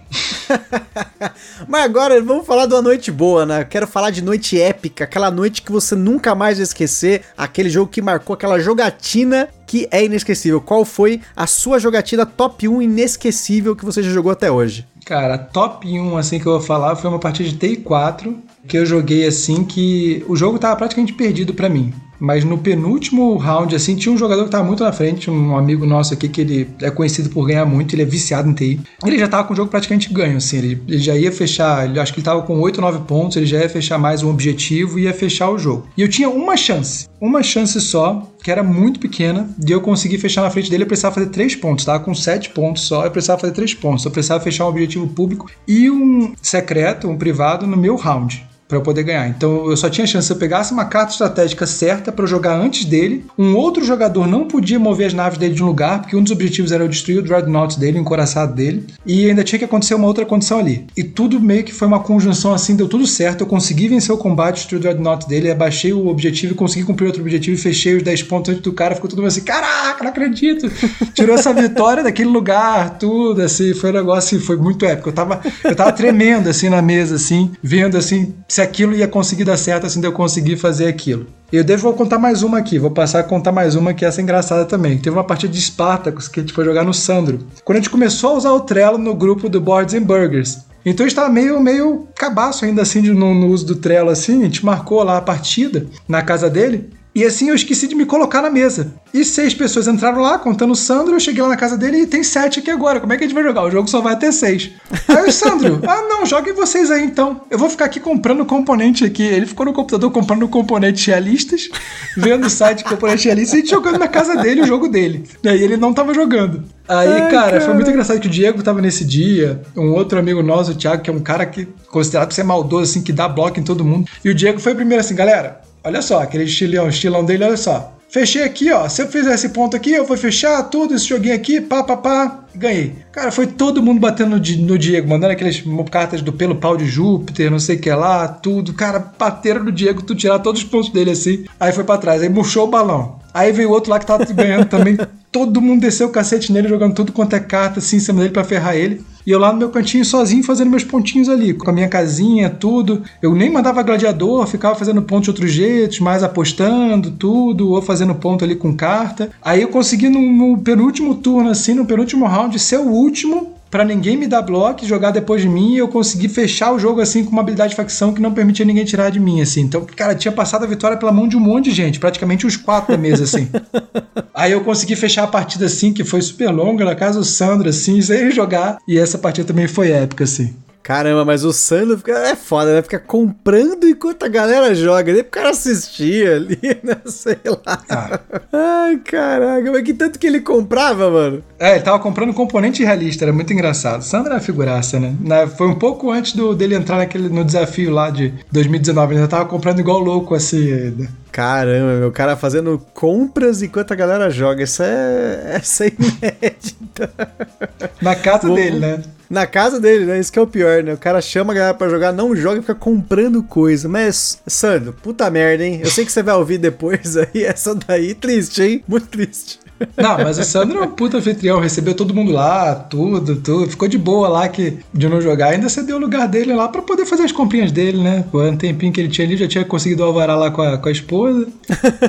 Mas agora vamos falar de uma noite boa, né? Quero falar de noite épica, aquela noite que você nunca mais vai esquecer, aquele jogo que marcou aquela jogatina que é inesquecível. Qual foi a sua jogatina top 1 inesquecível que você já jogou até hoje? Cara, top 1 assim que eu vou falar foi uma partida de TI4 que eu joguei assim que o jogo tava praticamente perdido pra mim. Mas no penúltimo round, assim, tinha um jogador que tava muito na frente, um amigo nosso aqui, que ele é conhecido por ganhar muito, ele é viciado em TI. Ele já tava com o jogo praticamente ganho, assim, ele, ele já ia fechar, ele, acho que ele tava com 8 ou 9 pontos, ele já ia fechar mais um objetivo e ia fechar o jogo. E eu tinha uma chance, uma chance só, que era muito pequena, de eu conseguir fechar na frente dele, eu precisava fazer 3 pontos, tava com 7 pontos só, eu precisava fazer 3 pontos, eu precisava fechar um objetivo público e um secreto, um privado no meu round para eu poder ganhar. Então eu só tinha chance se eu pegasse uma carta estratégica certa para jogar antes dele. Um outro jogador não podia mover as naves dele de um lugar, porque um dos objetivos era eu destruir o Dreadnought dele, o encoraçado dele. E ainda tinha que acontecer uma outra condição ali. E tudo meio que foi uma conjunção assim, deu tudo certo. Eu consegui vencer o combate, destruir o Dreadnought dele, abaixei o objetivo consegui cumprir outro objetivo e fechei os 10 pontos antes do cara. Ficou mundo assim: caraca, não acredito! Tirou essa vitória daquele lugar, tudo, assim. Foi um negócio, assim, foi muito épico. Eu tava, eu tava tremendo assim na mesa, assim, vendo assim se aquilo ia conseguir dar certo, assim, de eu conseguir fazer aquilo. Eu devo vou contar mais uma aqui, vou passar a contar mais uma que essa é engraçada também. Teve uma partida de Spartacus que a gente foi jogar no Sandro. Quando a gente começou a usar o Trello no grupo do Boards and Burgers. Então eu estava meio, meio cabaço ainda assim de- no, no uso do Trello assim, a gente marcou lá a partida na casa dele. E assim eu esqueci de me colocar na mesa. E seis pessoas entraram lá, contando o Sandro, eu cheguei lá na casa dele e tem sete aqui agora. Como é que a gente vai jogar? O jogo só vai até seis. Aí o Sandro, ah não, joguem vocês aí então. Eu vou ficar aqui comprando componente aqui. Ele ficou no computador comprando componentes realistas, vendo o site de componentes realistas e jogando na casa dele o jogo dele. E aí ele não tava jogando. Aí, Ai, cara, cara. foi muito engraçado que o Diego tava nesse dia, um outro amigo nosso, o Thiago, que é um cara que considerado ser maldoso, assim, que dá bloco em todo mundo. E o Diego foi o primeiro assim, galera, olha só, aquele estilão, estilão dele, olha só. Fechei aqui, ó. Se eu fizer esse ponto aqui, eu vou fechar tudo, esse joguinho aqui, pá, pá, pá, ganhei. Cara, foi todo mundo batendo no, Di- no Diego, mandando aquelas cartas do pelo pau de Júpiter, não sei o que lá, tudo. Cara, bateram no Diego, tu tirar todos os pontos dele assim. Aí foi pra trás, aí murchou o balão. Aí veio outro lá que tava ganhando também. Todo mundo desceu o cacete nele, jogando tudo quanto é carta assim em cima dele pra ferrar ele. E eu lá no meu cantinho sozinho fazendo meus pontinhos ali, com a minha casinha, tudo. Eu nem mandava gladiador, ficava fazendo ponto de outros jeitos, mais apostando, tudo, ou fazendo ponto ali com carta. Aí eu consegui no, no penúltimo turno, assim, no penúltimo round, ser o último. Pra ninguém me dar bloco, jogar depois de mim, e eu consegui fechar o jogo assim com uma habilidade de facção que não permitia ninguém tirar de mim, assim. Então, cara, tinha passado a vitória pela mão de um monte de gente, praticamente os quatro da mesa, assim. Aí eu consegui fechar a partida assim, que foi super longa, na casa do Sandro, assim, sem jogar. E essa partida também foi épica, assim. Caramba, mas o Sandro fica, é foda, né? Fica comprando enquanto a galera joga, nem pro cara assistir ali, né? Sei lá. Ah. Ai, caraca, mas que tanto que ele comprava, mano? É, ele tava comprando componente realista, era muito engraçado. Sandro é uma figuraça, né? Na- foi um pouco antes do, dele entrar naquele, no desafio lá de 2019. Ele já tava comprando igual louco, assim. ainda. Caramba, meu cara fazendo compras enquanto a galera joga. Isso é, essa é inédita. Na casa Bom, dele, né? Na casa dele, né? Isso que é o pior, né? O cara chama a galera pra jogar, não joga e fica comprando coisa. Mas, Sandro, puta merda, hein? Eu sei que você vai ouvir depois aí, essa daí, triste, hein? Muito triste. Não, mas o Sandro é um puta anfitrião, recebeu todo mundo lá, tudo, tudo. Ficou de boa lá que, de não jogar. Ainda cedeu o lugar dele lá pra poder fazer as comprinhas dele, né? Pô, um tempinho que ele tinha ali, já tinha conseguido o alvará lá com a, com a esposa.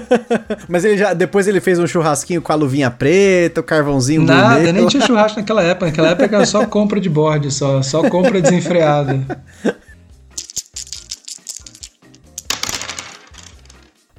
Mas ele já, depois ele fez um churrasquinho com a luvinha preta, o carvãozinho Nada, nem tinha churrasco naquela época. Naquela época era só compra de board, só, só compra desenfreada.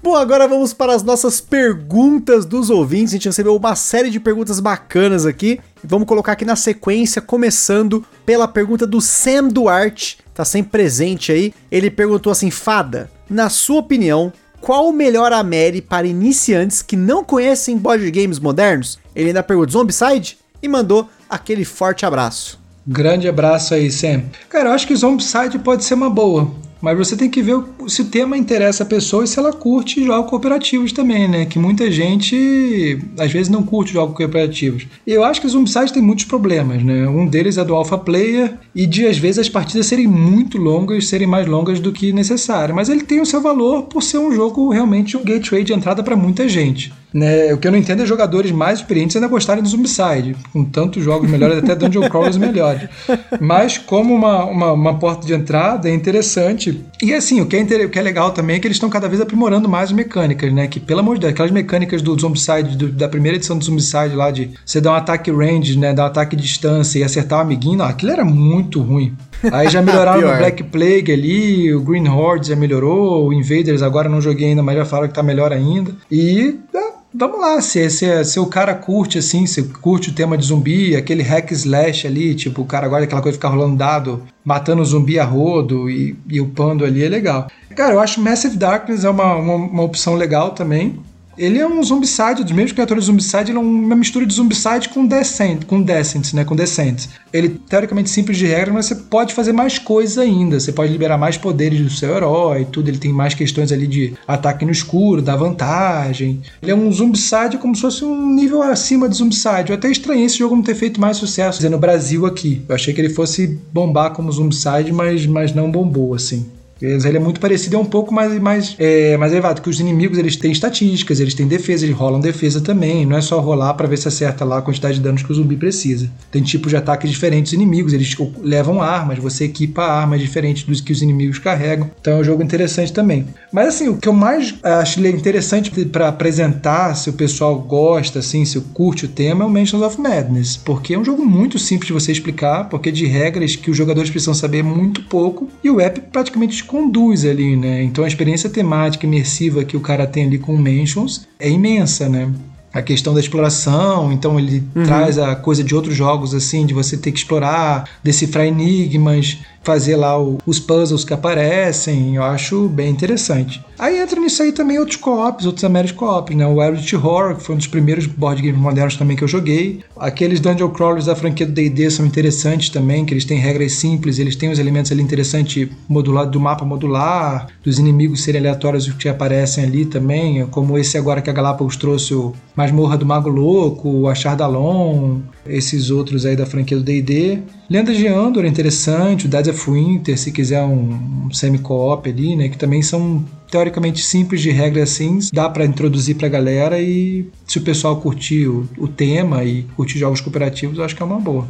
Bom, agora vamos para as nossas perguntas dos ouvintes. A gente recebeu uma série de perguntas bacanas aqui. Vamos colocar aqui na sequência, começando pela pergunta do Sam Duarte, tá sempre presente aí. Ele perguntou assim: Fada, na sua opinião, qual o melhor Ameri para iniciantes que não conhecem board games modernos? Ele ainda perguntou Zombicide e mandou aquele forte abraço. Grande abraço aí, Sam. Cara, eu acho que o Zombicide pode ser uma boa. Mas você tem que ver se o tema interessa a pessoa e se ela curte jogos cooperativos também, né? Que muita gente às vezes não curte jogos cooperativos. Eu acho que o Zombicide tem muitos problemas, né? Um deles é do alpha player e de às vezes as partidas serem muito longas, serem mais longas do que necessário. Mas ele tem o seu valor por ser um jogo realmente um gateway de entrada para muita gente. Né? O que eu não entendo é jogadores mais experientes ainda gostarem do Zombicide, com tantos jogos melhores, até Dungeon Crawlers melhores. Mas como uma, uma, uma, porta de entrada é interessante. E assim, o que é, o que é legal também é que eles estão cada vez aprimorando mais as mecânicas, né? Que, pelo amor de Deus, aquelas mecânicas do Zombicide, do, da primeira edição do Zombicide lá, de você dar um ataque range, né? Dar um ataque de distância e acertar o um amiguinho, não, aquilo era muito ruim. Aí já melhoraram no Black Plague ali, o Green Horde já melhorou, o Invaders agora não joguei ainda, mas já falaram que tá melhor ainda. E é, vamos lá, se, se, se o cara curte assim, se curte o tema de zumbi, aquele hack slash ali, tipo, o cara gosta daquela coisa de ficar rolando dado, matando o zumbi a rodo e, e upando ali, é legal. Cara, eu acho Massive Darkness é uma, uma, uma opção legal também. Ele é um Zombicide, dos mesmos criadores de Zombicide, ele é uma mistura de Zombicide com Descent, com Descent, né, com Descent. Ele teoricamente simples de regra, mas você pode fazer mais coisas ainda. Você pode liberar mais poderes do seu herói, tudo. Ele tem mais questões ali de ataque no escuro, da vantagem. Ele é um Zombicide como se fosse um nível acima de Zombicide. Eu até estranhei esse jogo não ter feito mais sucesso no Brasil aqui. Eu achei que ele fosse bombar como Zombicide, mas, mas não bombou assim. Ele é muito parecido, é um pouco mais, mais, é, mais elevado, que os inimigos eles têm estatísticas, eles têm defesa, eles rolam defesa também, não é só rolar para ver se acerta lá a quantidade de danos que o zumbi precisa. Tem tipos de ataques diferentes dos inimigos, eles levam armas, você equipa armas diferentes dos que os inimigos carregam, então é um jogo interessante também. Mas assim, o que eu mais acho interessante para apresentar, se o pessoal gosta, assim, se curte o tema, é o Mansions of Madness, porque é um jogo muito simples de você explicar, porque de regras que os jogadores precisam saber muito pouco, e o app praticamente conduz ali, né? Então a experiência temática imersiva que o cara tem ali com o Mansions é imensa, né? a questão da exploração, então ele uhum. traz a coisa de outros jogos assim, de você ter que explorar, decifrar enigmas, fazer lá o, os puzzles que aparecem, eu acho bem interessante. Aí entra nisso aí também outros co-ops, outros American co-ops, né? O Eldritch Horror, que foi um dos primeiros board games modernos também que eu joguei. Aqueles Dungeon Crawlers da franquia do D&D são interessantes também, que eles têm regras simples, eles têm os elementos ali interessantes modular, do mapa modular, dos inimigos serem aleatórios que aparecem ali também, como esse agora que a Galápagos trouxe o Masmorra do Mago Louco, o Achar Dalon, esses outros aí da franquia do D&D. Lendas de Andor é interessante, o Dead of Winter, se quiser um, um semi-co-op ali, né, que também são teoricamente simples de regra assim, dá para introduzir para a galera e se o pessoal curtir o, o tema e curtir jogos cooperativos, eu acho que é uma boa.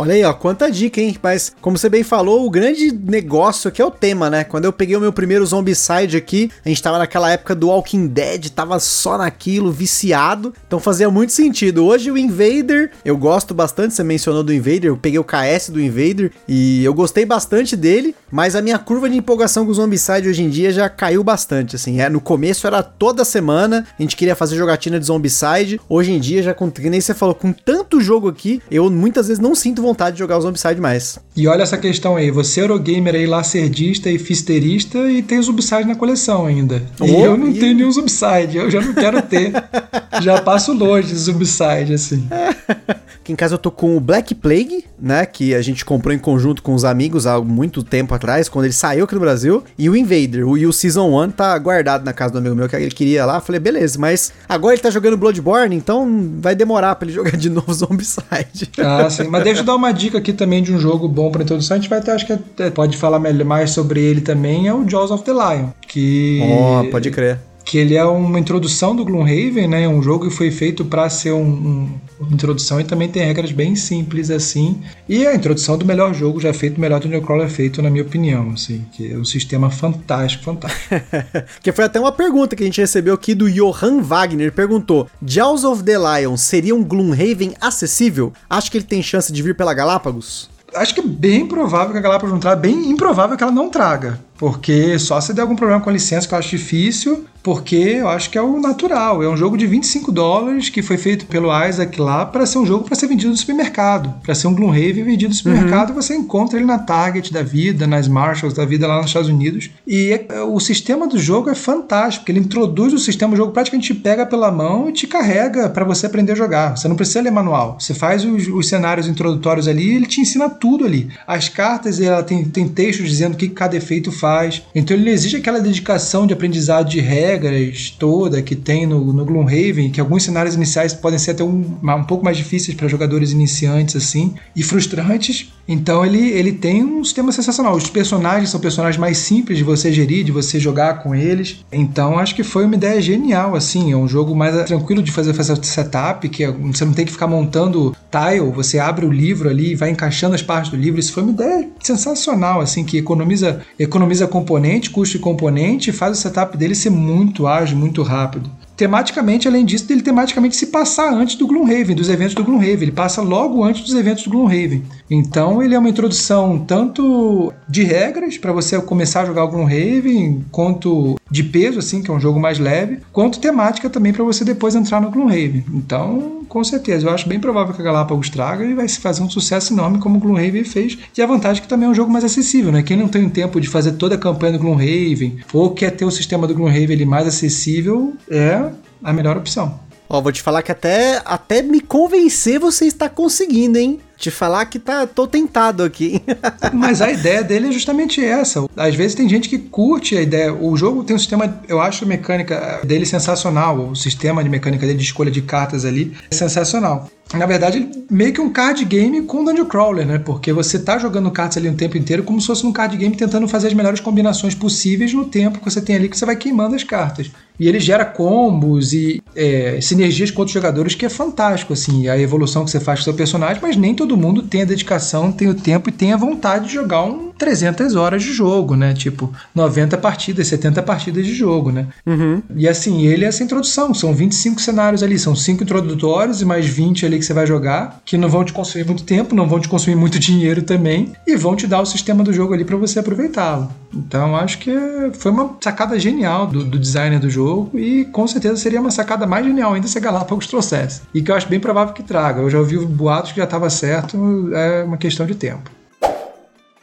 Olha aí, ó, quanta dica, hein? Mas, como você bem falou, o grande negócio aqui é o tema, né? Quando eu peguei o meu primeiro Zombicide aqui, a gente tava naquela época do Walking Dead, tava só naquilo, viciado, então fazia muito sentido. Hoje o Invader, eu gosto bastante, você mencionou do Invader, eu peguei o KS do Invader e eu gostei bastante dele, mas a minha curva de empolgação com o Zombicide hoje em dia já caiu bastante, assim. É, no começo era toda semana, a gente queria fazer jogatina de Zombicide, hoje em dia, já com, que nem você falou, com tanto jogo aqui, eu muitas vezes não sinto vontade de jogar o Zombicide mais. E olha essa questão aí, você é Eurogamer aí, lacerdista e fisterista e tem o Zombicide na coleção ainda. Oh, e eu não e... tenho nenhum Zombicide, eu já não quero ter. já passo longe de Zombicide, assim. Aqui em casa eu tô com o Black Plague, né, que a gente comprou em conjunto com os amigos há muito tempo atrás, quando ele saiu aqui no Brasil, e o Invader, o, e o Season 1 tá guardado na casa do amigo meu, que ele queria lá, falei, beleza, mas agora ele tá jogando Bloodborne, então vai demorar pra ele jogar de novo Zombicide. Ah, sim, mas deixa dar uma dica aqui também de um jogo bom pra introdução, a gente vai até, acho que até pode falar mais sobre ele também, é o Jaws of the Lion, que... Oh, pode crer que ele é uma introdução do Gloomhaven, né? Um jogo que foi feito para ser um, um, uma introdução e também tem regras bem simples assim. E a introdução do melhor jogo já feito, o melhor Dungeon Crawler feito, na minha opinião, assim, que é um sistema fantástico, fantástico. que foi até uma pergunta que a gente recebeu aqui do Johan Wagner, perguntou: Jaws of the Lion seria um Gloomhaven acessível? Acho que ele tem chance de vir pela Galápagos? Acho que é bem provável que a Galápagos não traga, bem improvável que ela não traga. Porque só se der algum problema com a licença, que eu acho difícil, porque eu acho que é o natural. É um jogo de 25 dólares que foi feito pelo Isaac lá para ser um jogo para ser vendido no supermercado. Para ser um Gloomhaven vendido no supermercado, uhum. você encontra ele na Target da vida, nas Marshalls da vida lá nos Estados Unidos. E é, o sistema do jogo é fantástico. Ele introduz o sistema, o jogo praticamente te pega pela mão e te carrega para você aprender a jogar. Você não precisa ler manual. Você faz os, os cenários introdutórios ali e ele te ensina tudo ali. As cartas, ela tem, tem textos dizendo o que cada efeito faz faz. Então ele exige aquela dedicação de aprendizado de regras toda que tem no, no Gloomhaven, que alguns cenários iniciais podem ser até um, um pouco mais difíceis para jogadores iniciantes assim e frustrantes. Então ele, ele tem um sistema sensacional. Os personagens são personagens mais simples de você gerir, de você jogar com eles. Então acho que foi uma ideia genial assim. É um jogo mais tranquilo de fazer, fazer setup, que é, você não tem que ficar montando tile, você abre o livro ali e vai encaixando as partes do livro. Isso foi uma ideia sensacional, assim, que economiza, economiza componente, custo de componente e faz o setup dele ser muito ágil, muito rápido tematicamente, além disso, ele tematicamente se passar antes do Gloomhaven, dos eventos do Gloomhaven. Ele passa logo antes dos eventos do Gloomhaven. Então, ele é uma introdução tanto de regras para você começar a jogar o Gloomhaven, quanto de peso, assim, que é um jogo mais leve, quanto temática também para você depois entrar no Gloomhaven. Então, com certeza, eu acho bem provável que a Galápagos traga e vai se fazer um sucesso enorme como o Gloomhaven fez. E a vantagem é que também é um jogo mais acessível, né? Quem não tem tempo de fazer toda a campanha do Gloomhaven ou quer ter o sistema do Gloomhaven mais acessível, é a melhor opção. Ó, vou te falar que até, até me convencer você está conseguindo, hein? Te falar que tá, tô tentado aqui. Mas a ideia dele é justamente essa. Às vezes tem gente que curte a ideia. O jogo tem um sistema, eu acho a mecânica dele sensacional. O sistema de mecânica dele de escolha de cartas ali é sensacional na verdade, meio que um card game com Dungeon Crawler, né? Porque você tá jogando cartas ali o tempo inteiro como se fosse um card game tentando fazer as melhores combinações possíveis no tempo que você tem ali que você vai queimando as cartas. E ele gera combos e é, sinergias com outros jogadores que é fantástico, assim, a evolução que você faz com seu personagem, mas nem todo mundo tem a dedicação, tem o tempo e tem a vontade de jogar um 300 horas de jogo, né? Tipo, 90 partidas, 70 partidas de jogo, né? Uhum. E assim, ele é essa introdução, são 25 cenários ali, são 5 introdutórios e mais 20 ali que você vai jogar, que não vão te consumir muito tempo, não vão te consumir muito dinheiro também, e vão te dar o sistema do jogo ali para você aproveitá-lo. Então acho que foi uma sacada genial do, do, designer do jogo e com certeza seria uma sacada mais genial ainda se a Galápagos trouxesse. E que eu acho bem provável que traga. Eu já ouvi boatos que já estava certo, é uma questão de tempo.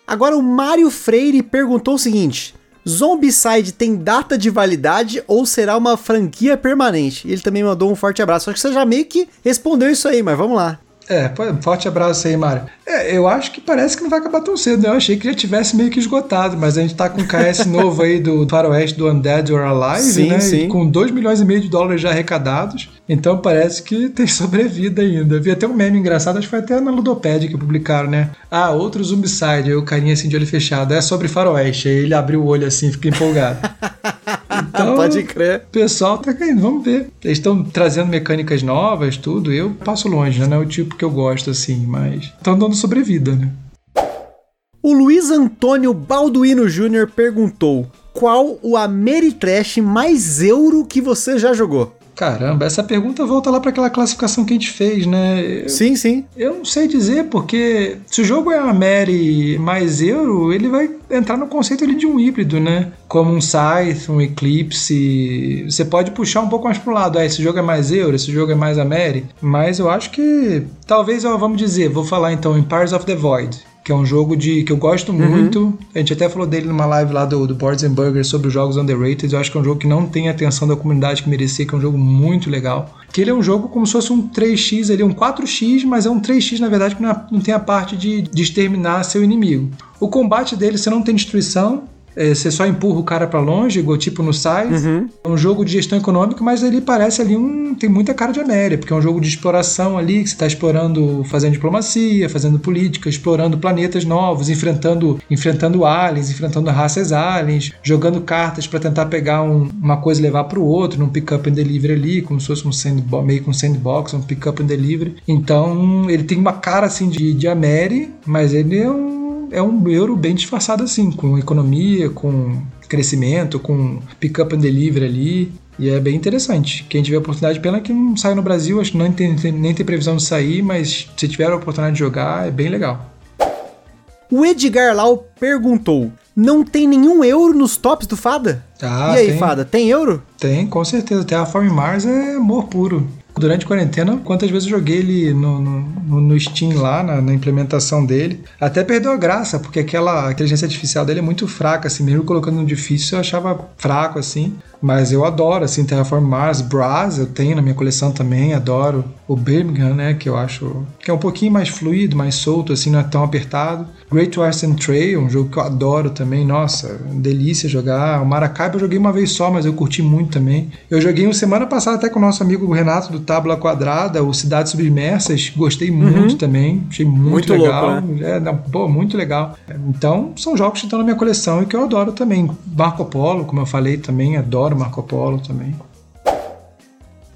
Agora o Mário Freire perguntou o seguinte: Zombicide tem data de validade ou será uma franquia permanente? Ele também mandou um forte abraço. Acho que você já meio que respondeu isso aí, mas vamos lá. É, forte abraço aí, Mário. É, eu acho que parece que não vai acabar tão cedo, né? Eu achei que já tivesse meio que esgotado, mas a gente tá com o KS novo aí do Faroeste do Undead or Alive, sim, né? Sim. Com 2 milhões e meio de dólares já arrecadados. Então parece que tem sobrevida ainda. Vi até um meme engraçado, acho que foi até na Ludopad que publicaram, né? Ah, outro Zombicide, aí o carinha assim de olho fechado. É sobre Faroeste. Aí ele abriu o olho assim, fica empolgado. Então, Pode crer. O pessoal tá caindo, vamos ver. Eles estão trazendo mecânicas novas, tudo. Eu passo longe, né? Não é o tipo que eu gosto assim, mas estão dando sobrevida, né? O Luiz Antônio Balduino Jr. perguntou: qual o Ameritrash mais euro que você já jogou? Caramba, essa pergunta volta lá para aquela classificação que a gente fez, né? Eu, sim, sim. Eu não sei dizer, porque se o jogo é a Mary mais euro, ele vai entrar no conceito ali de um híbrido, né? Como um Scythe, um Eclipse. Você pode puxar um pouco mais pro lado. Ah, esse jogo é mais euro, esse jogo é mais a Mary. Mas eu acho que. Talvez, ó, vamos dizer, vou falar então Empires of the Void que é um jogo de que eu gosto uhum. muito. A gente até falou dele numa live lá do, do Boards and Burgers sobre os jogos underrated. Eu acho que é um jogo que não tem a atenção da comunidade que merecia, que é um jogo muito legal. Que ele é um jogo como se fosse um 3x ali, um 4x, mas é um 3x na verdade que não, é, não tem a parte de, de exterminar seu inimigo. O combate dele você não tem destruição, você só empurra o cara para longe, igual tipo no Size. Uhum. É um jogo de gestão econômica, mas ele parece ali um. tem muita cara de América, porque é um jogo de exploração ali, que você está explorando, fazendo diplomacia, fazendo política, explorando planetas novos, enfrentando, enfrentando aliens, enfrentando raças aliens, jogando cartas para tentar pegar um, uma coisa e levar para o outro, num pick-up and delivery ali, como se fosse um sandbox, meio com um sandbox, um pick-up and delivery. Então, ele tem uma cara assim de, de mas ele é um é um euro bem disfarçado assim, com economia, com crescimento, com pick-up and delivery ali. E é bem interessante. Quem tiver oportunidade, pena que não sai no Brasil, acho que não tem, nem tem previsão de sair, mas se tiver a oportunidade de jogar, é bem legal. O Edgar Lau perguntou: não tem nenhum euro nos tops do Fada? Ah, e aí, tem, Fada, tem euro? Tem, com certeza. Terraform Mars é amor puro. Durante a quarentena, quantas vezes eu joguei ele no, no, no Steam lá, na, na, implementação dele. Até perdeu a graça, porque aquela inteligência artificial dele é muito fraca, assim, mesmo colocando no difícil eu achava fraco, assim. Mas eu adoro, assim, Terraform Mars, Brass, eu tenho na minha coleção também, adoro. O Birmingham, né, que eu acho que é um pouquinho mais fluido, mais solto, assim, não é tão apertado. Great Western Trail, um jogo que eu adoro também, nossa, delícia jogar. O Maracaibo eu joguei uma vez só, mas eu curti muito também. Eu joguei uma semana passada até com o nosso amigo Renato do Tábula Quadrada, o Cidades Submersas, gostei muito uhum. também, achei muito, muito legal. Louco, né? é, não, pô, muito legal. Então, são jogos que estão na minha coleção e que eu adoro também. Marco Polo, como eu falei também, adoro Marco Polo também.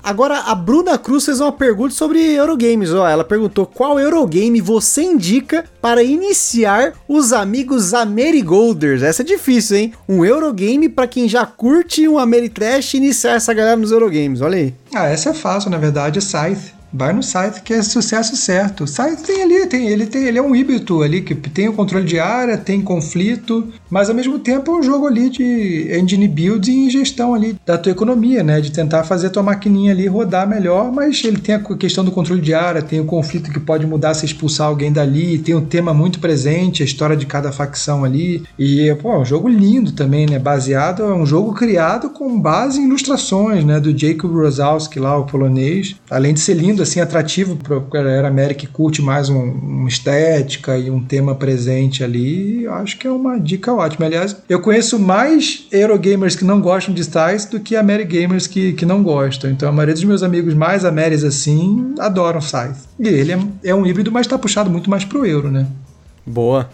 Agora, a Bruna Cruz fez uma pergunta sobre Eurogames. Ó, ela perguntou qual Eurogame você indica para iniciar os amigos Amerigolders. Essa é difícil, hein? Um Eurogame para quem já curte um Ameritrash iniciar essa galera nos Eurogames. Olha aí. Ah, essa é fácil, na verdade, Scythe. Vai no site que é sucesso certo. O site tem ali, tem, ele tem, ele é um híbrido ali que tem o controle de área, tem conflito, mas ao mesmo tempo é um jogo ali de engine build e gestão ali da tua economia, né? De tentar fazer tua maquininha ali rodar melhor, mas ele tem a questão do controle de área, tem o conflito que pode mudar se expulsar alguém dali, tem um tema muito presente, a história de cada facção ali. E, pô, é um jogo lindo também, né? Baseado, é um jogo criado com base em ilustrações, né? Do Jacob Rosalski lá, o polonês. Além de ser lindo assim atrativo para galera América que curte mais um, uma estética e um tema presente ali, acho que é uma dica ótima. Aliás, eu conheço mais Eurogamers que não gostam de styles do que Amerigamers que, que não gostam. Então a maioria dos meus amigos mais Améris assim adoram Scythe. E ele é, é um híbrido, mas está puxado muito mais pro Euro, né? Boa.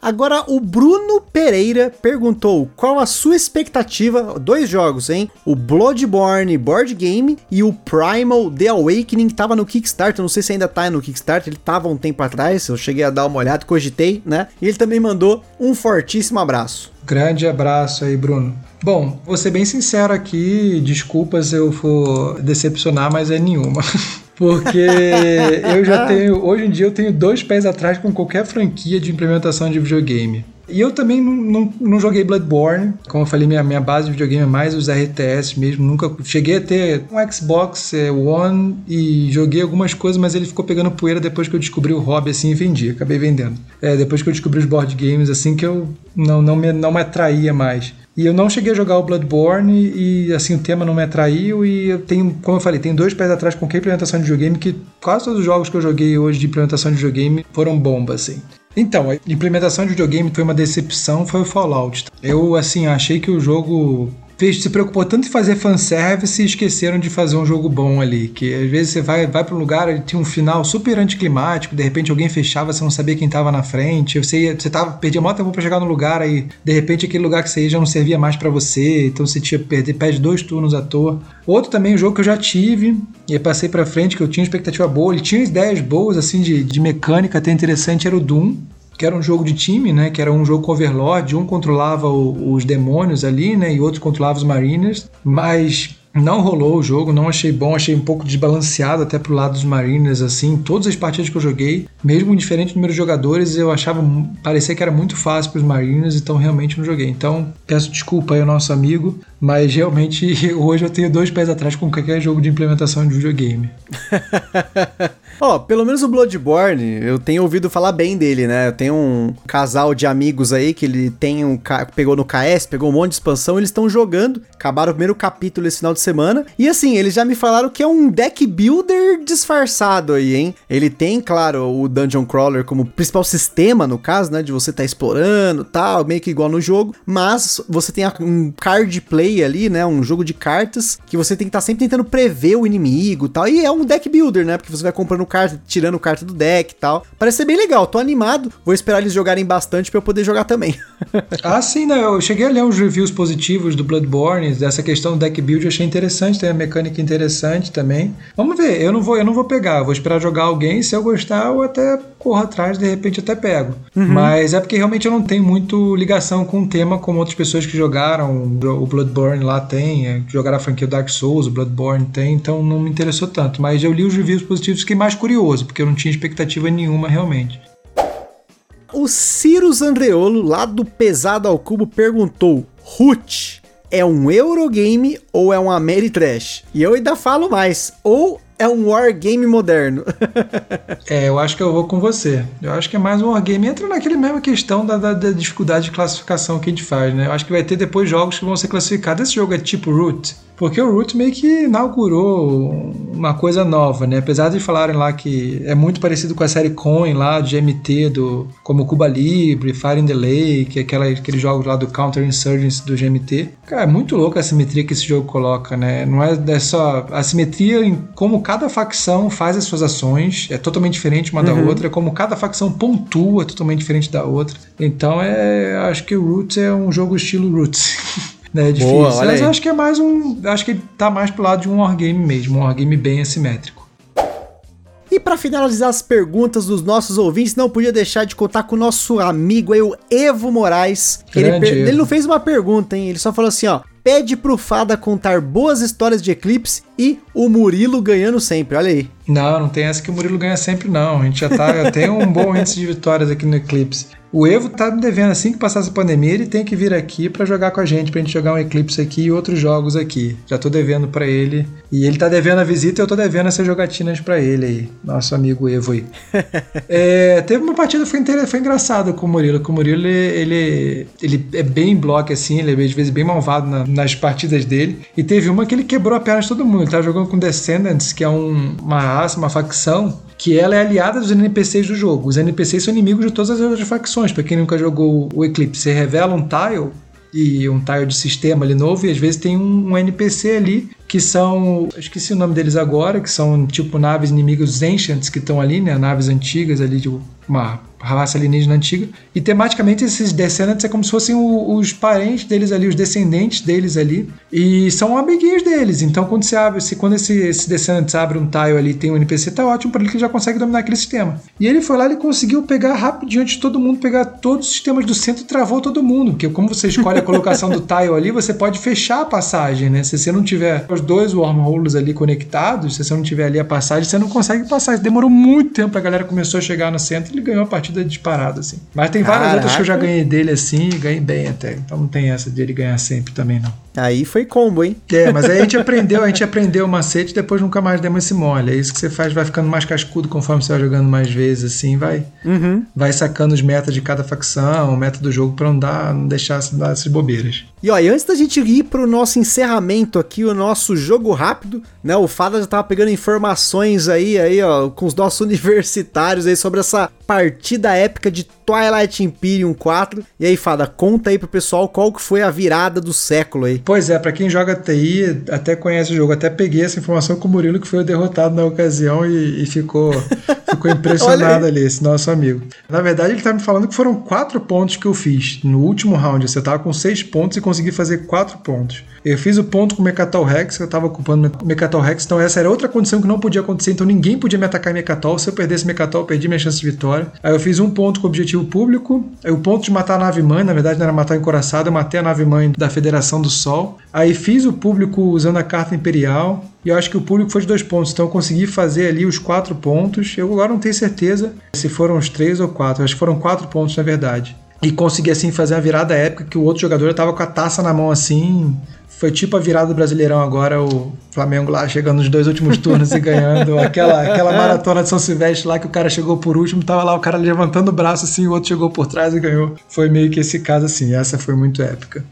Agora, o Bruno Pereira perguntou qual a sua expectativa. Dois jogos, hein? O Bloodborne Board Game e o Primal The Awakening, que tava no Kickstarter. Não sei se ainda tá no Kickstarter, ele tava um tempo atrás. Eu cheguei a dar uma olhada, cogitei, né? E ele também mandou um fortíssimo abraço. Grande abraço aí, Bruno. Bom, vou ser bem sincero aqui, desculpa se eu for decepcionar, mas é nenhuma. Porque eu já tenho, hoje em dia eu tenho dois pés atrás com qualquer franquia de implementação de videogame. E eu também não, não, não, joguei Bloodborne. Como eu falei, minha, minha base de videogame é mais os RTS mesmo. Nunca cheguei a ter um Xbox é, One e joguei algumas coisas, mas ele ficou pegando poeira depois que eu descobri o hobby assim e vendi. Acabei vendendo. É, depois que eu descobri os board games assim que eu não, não, me, não me atraía mais. E eu não cheguei a jogar o Bloodborne e assim o tema não me atraiu e eu tenho, como eu falei, tem dois pés atrás com qualquer implementação de videogame que quase todos os jogos que eu joguei hoje de implementação de videogame foram bomba assim. Então, a implementação de videogame foi uma decepção, foi o Fallout. Eu assim achei que o jogo fez, se preocupou tanto em fazer fanservice e esqueceram de fazer um jogo bom ali. Que às vezes você vai, vai para um lugar, ele tinha um final super anticlimático, de repente alguém fechava, você não sabia quem estava na frente, você, ia, você tava, perdia muito tempo para chegar no lugar, aí de repente aquele lugar que você ia já não servia mais para você, então você tinha perder, perde dois turnos à toa. Outro também, um jogo que eu já tive, e passei para frente, que eu tinha expectativa boa, ele tinha ideias boas, assim, de, de mecânica até interessante, era o Doom que era um jogo de time, né? Que era um jogo com overlord, um controlava o, os demônios ali, né? E outro controlava os mariners, mas não rolou o jogo, não achei bom, achei um pouco desbalanceado até pro lado dos Mariners, assim. Todas as partidas que eu joguei, mesmo em diferente número de jogadores, eu achava, parecia que era muito fácil pros Mariners, então realmente não joguei. Então, peço desculpa aí ao nosso amigo, mas realmente hoje eu tenho dois pés atrás com qualquer jogo de implementação de videogame. Ó, pelo menos o Bloodborne, eu tenho ouvido falar bem dele, né? Eu tenho um casal de amigos aí que ele tem um pegou no KS, pegou um monte de expansão, eles estão jogando, acabaram o primeiro capítulo esse final de semana. E assim, eles já me falaram que é um deck builder disfarçado aí, hein? Ele tem, claro, o Dungeon Crawler como principal sistema, no caso, né, de você tá explorando, tal, meio que igual no jogo, mas você tem um card play ali, né, um jogo de cartas que você tem que estar tá sempre tentando prever o inimigo, tal. E é um deck builder, né? Porque você vai comprando carta, tirando carta do deck e tal. Parece ser bem legal, tô animado. Vou esperar eles jogarem bastante para eu poder jogar também. ah, sim, né? Eu cheguei a ler uns reviews positivos do Bloodborne, dessa questão do deck build, eu achei interessante, tem uma mecânica interessante também. Vamos ver, eu não vou, eu não vou pegar, vou esperar jogar alguém, se eu gostar, eu até corro atrás, de repente até pego. Uhum. Mas é porque realmente eu não tenho muito ligação com o tema como outras pessoas que jogaram, o Bloodborne lá tem, é, jogaram a franquia Dark Souls, o Bloodborne tem, então não me interessou tanto. Mas eu li os reviews positivos, fiquei mais curioso, porque eu não tinha expectativa nenhuma realmente. O Cirus Andreolo, lá do Pesado ao Cubo, perguntou: Ruth, é um Eurogame ou é um Ameritrash? E eu ainda falo mais, ou é um wargame moderno. é, eu acho que eu vou com você. Eu acho que é mais um wargame. Entra naquele mesma questão da, da, da, dificuldade de classificação que a gente faz, né? Eu acho que vai ter depois jogos que vão ser classificados. Esse jogo é tipo Root. Porque o Root meio que inaugurou uma coisa nova, né? Apesar de falarem lá que é muito parecido com a série Coin lá, de GMT, do, como Cuba Libre, Fire in the Lake, aquela, aqueles jogos lá do Counter Insurgency do GMT. Cara, é muito louco a simetria que esse jogo coloca, né? Não é, é só a simetria em como cada facção faz as suas ações, é totalmente diferente uma uhum. da outra, como cada facção pontua é totalmente diferente da outra. Então é, acho que o Roots é um jogo estilo Roots. né? É difícil. Boa, Mas eu acho que é mais um. Acho que ele tá mais pro lado de um wargame mesmo, um wargame bem assimétrico. E para finalizar as perguntas dos nossos ouvintes, não podia deixar de contar com o nosso amigo aí, o Evo Moraes. Ele, ele, não fez uma pergunta, hein? Ele só falou assim, ó pede pro Fada contar boas histórias de Eclipse e o Murilo ganhando sempre. Olha aí. Não, não tem essa que o Murilo ganha sempre, não. A gente já tá. tem um bom índice de vitórias aqui no Eclipse. O Evo tá me devendo assim que passar essa pandemia, ele tem que vir aqui para jogar com a gente, pra gente jogar um Eclipse aqui e outros jogos aqui. Já tô devendo para ele. E ele tá devendo a visita e eu tô devendo essas jogatinas para ele aí, nosso amigo Evo aí. é, teve uma partida que foi, foi engraçada com o Murilo. Com o Murilo, ele, ele, ele é bem bloco assim, ele é às vezes bem malvado na, nas partidas dele. E teve uma que ele quebrou a perna de todo mundo. Ele tava jogando com Descendants, que é um, uma raça, uma facção que ela é aliada dos NPCs do jogo. Os NPCs são inimigos de todas as outras facções. Para quem nunca jogou o Eclipse, você revela um tile e um tile de sistema ali novo e às vezes tem um, um NPC ali que são, esqueci o nome deles agora, que são tipo naves inimigas Ancients que estão ali, né, naves antigas ali, tipo uma raça alienígena antiga. E tematicamente esses descendants é como se fossem os parentes deles ali, os descendentes deles ali. E são amiguinhos deles. Então quando você abre, se quando esse, esse descendants abre um tile ali tem um NPC, tá ótimo para ele que já consegue dominar aquele sistema. E ele foi lá e conseguiu pegar rapidinho antes de todo mundo, pegar todos os sistemas do centro e travou todo mundo. Porque como você escolhe a colocação do tile ali, você pode fechar a passagem, né? Se você não tiver os dois wormholes ali conectados, se você não tiver ali a passagem, você não consegue passar. Demorou muito tempo, a galera começou a chegar no centro e ele ganhou a partida disparada, assim. Mas tem várias Caraca. outras que eu já ganhei dele assim e ganhei bem até. Então não tem essa de ele ganhar sempre também, não. Aí foi combo, hein? É, mas aí a gente aprendeu, a gente aprendeu o macete e depois nunca mais demos esse mole. É isso que você faz, vai ficando mais cascudo conforme você vai jogando mais vezes, assim, vai uhum. vai sacando os metas de cada facção, o meta do jogo pra não, dar, não deixar dar essas bobeiras. E ó, e antes da gente ir pro nosso encerramento aqui, o nosso jogo rápido, né? O Fada já tava pegando informações aí, aí, ó, com os nossos universitários aí sobre essa partida épica de Twilight Imperium 4. E aí, Fada, conta aí pro pessoal qual que foi a virada do século aí. Pois é, para quem joga TI, até conhece o jogo, até peguei essa informação com o Murilo, que foi o derrotado na ocasião e, e ficou, ficou impressionado ali, esse nosso amigo. Na verdade, ele tá me falando que foram quatro pontos que eu fiz no último round. Você tava com seis pontos e consegui fazer quatro pontos. Eu fiz o ponto com o Mecatol Rex, eu tava ocupando o Mecatol Rex, então essa era outra condição que não podia acontecer, então ninguém podia me atacar em Mecatol. Se eu perdesse Mecatol, eu perdi minha chance de vitória. Aí eu fiz um ponto com o objetivo público, aí o ponto de matar a nave mãe, na verdade não era matar o encoraçado, eu matei a nave mãe da Federação do Sol. Aí fiz o público usando a carta Imperial, e eu acho que o público foi de dois pontos, então eu consegui fazer ali os quatro pontos. Eu agora não tenho certeza se foram os três ou quatro, acho que foram quatro pontos na verdade e consegui assim fazer uma virada épica que o outro jogador estava com a taça na mão assim, foi tipo a virada do Brasileirão agora, o Flamengo lá chegando nos dois últimos turnos e ganhando. Aquela, aquela maratona de São Silvestre lá que o cara chegou por último, tava lá o cara levantando o braço assim, o outro chegou por trás e ganhou. Foi meio que esse caso assim, essa foi muito épica.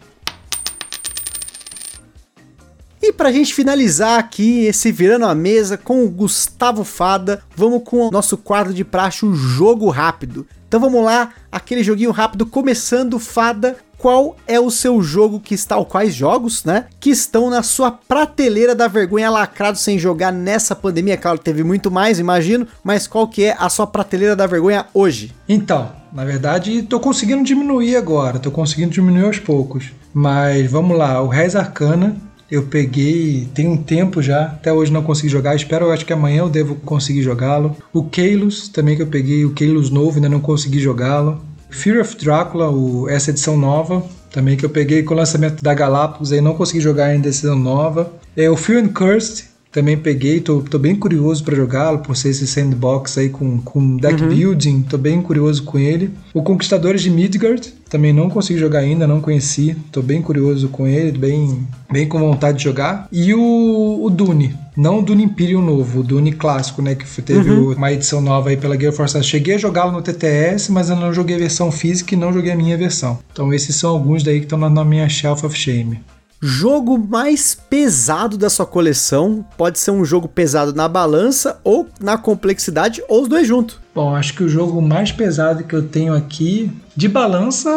Pra gente finalizar aqui esse Virando a Mesa com o Gustavo Fada, vamos com o nosso quadro de praxe, o Jogo Rápido. Então vamos lá, aquele joguinho rápido começando, Fada qual é o seu jogo que está, ou quais jogos, né, que estão na sua prateleira da vergonha lacrado sem jogar nessa pandemia? Claro, teve muito mais, imagino, mas qual que é a sua prateleira da vergonha hoje? Então, na verdade, tô conseguindo diminuir agora, tô conseguindo diminuir aos poucos. Mas vamos lá, o Rez Arcana, eu peguei tem um tempo já, até hoje não consegui jogar. Espero, acho que amanhã eu devo conseguir jogá-lo. O Keilos também que eu peguei, o Keilos novo, ainda não consegui jogá-lo. Fear of Drácula, o, essa edição nova, também que eu peguei com o lançamento da Galápagos, aí não consegui jogar ainda essa edição nova. É o Fear and Cursed, Também peguei, tô, tô bem curioso para jogá-lo, por ser esse sandbox aí com, com deck uhum. building, tô bem curioso com ele. O Conquistadores de Midgard, também não consegui jogar ainda, não conheci, tô bem curioso com ele, bem, bem com vontade de jogar. E o, o Dune, não o Dune Imperium novo, o Dune clássico, né, que teve uhum. uma edição nova aí pela Gear Force. Cheguei a jogá-lo no TTS, mas eu não joguei a versão física e não joguei a minha versão. Então esses são alguns daí que estão na, na minha Shelf of Shame. Jogo mais pesado da sua coleção pode ser um jogo pesado na balança ou na complexidade, ou os dois juntos. Bom, acho que o jogo mais pesado que eu tenho aqui, de balança,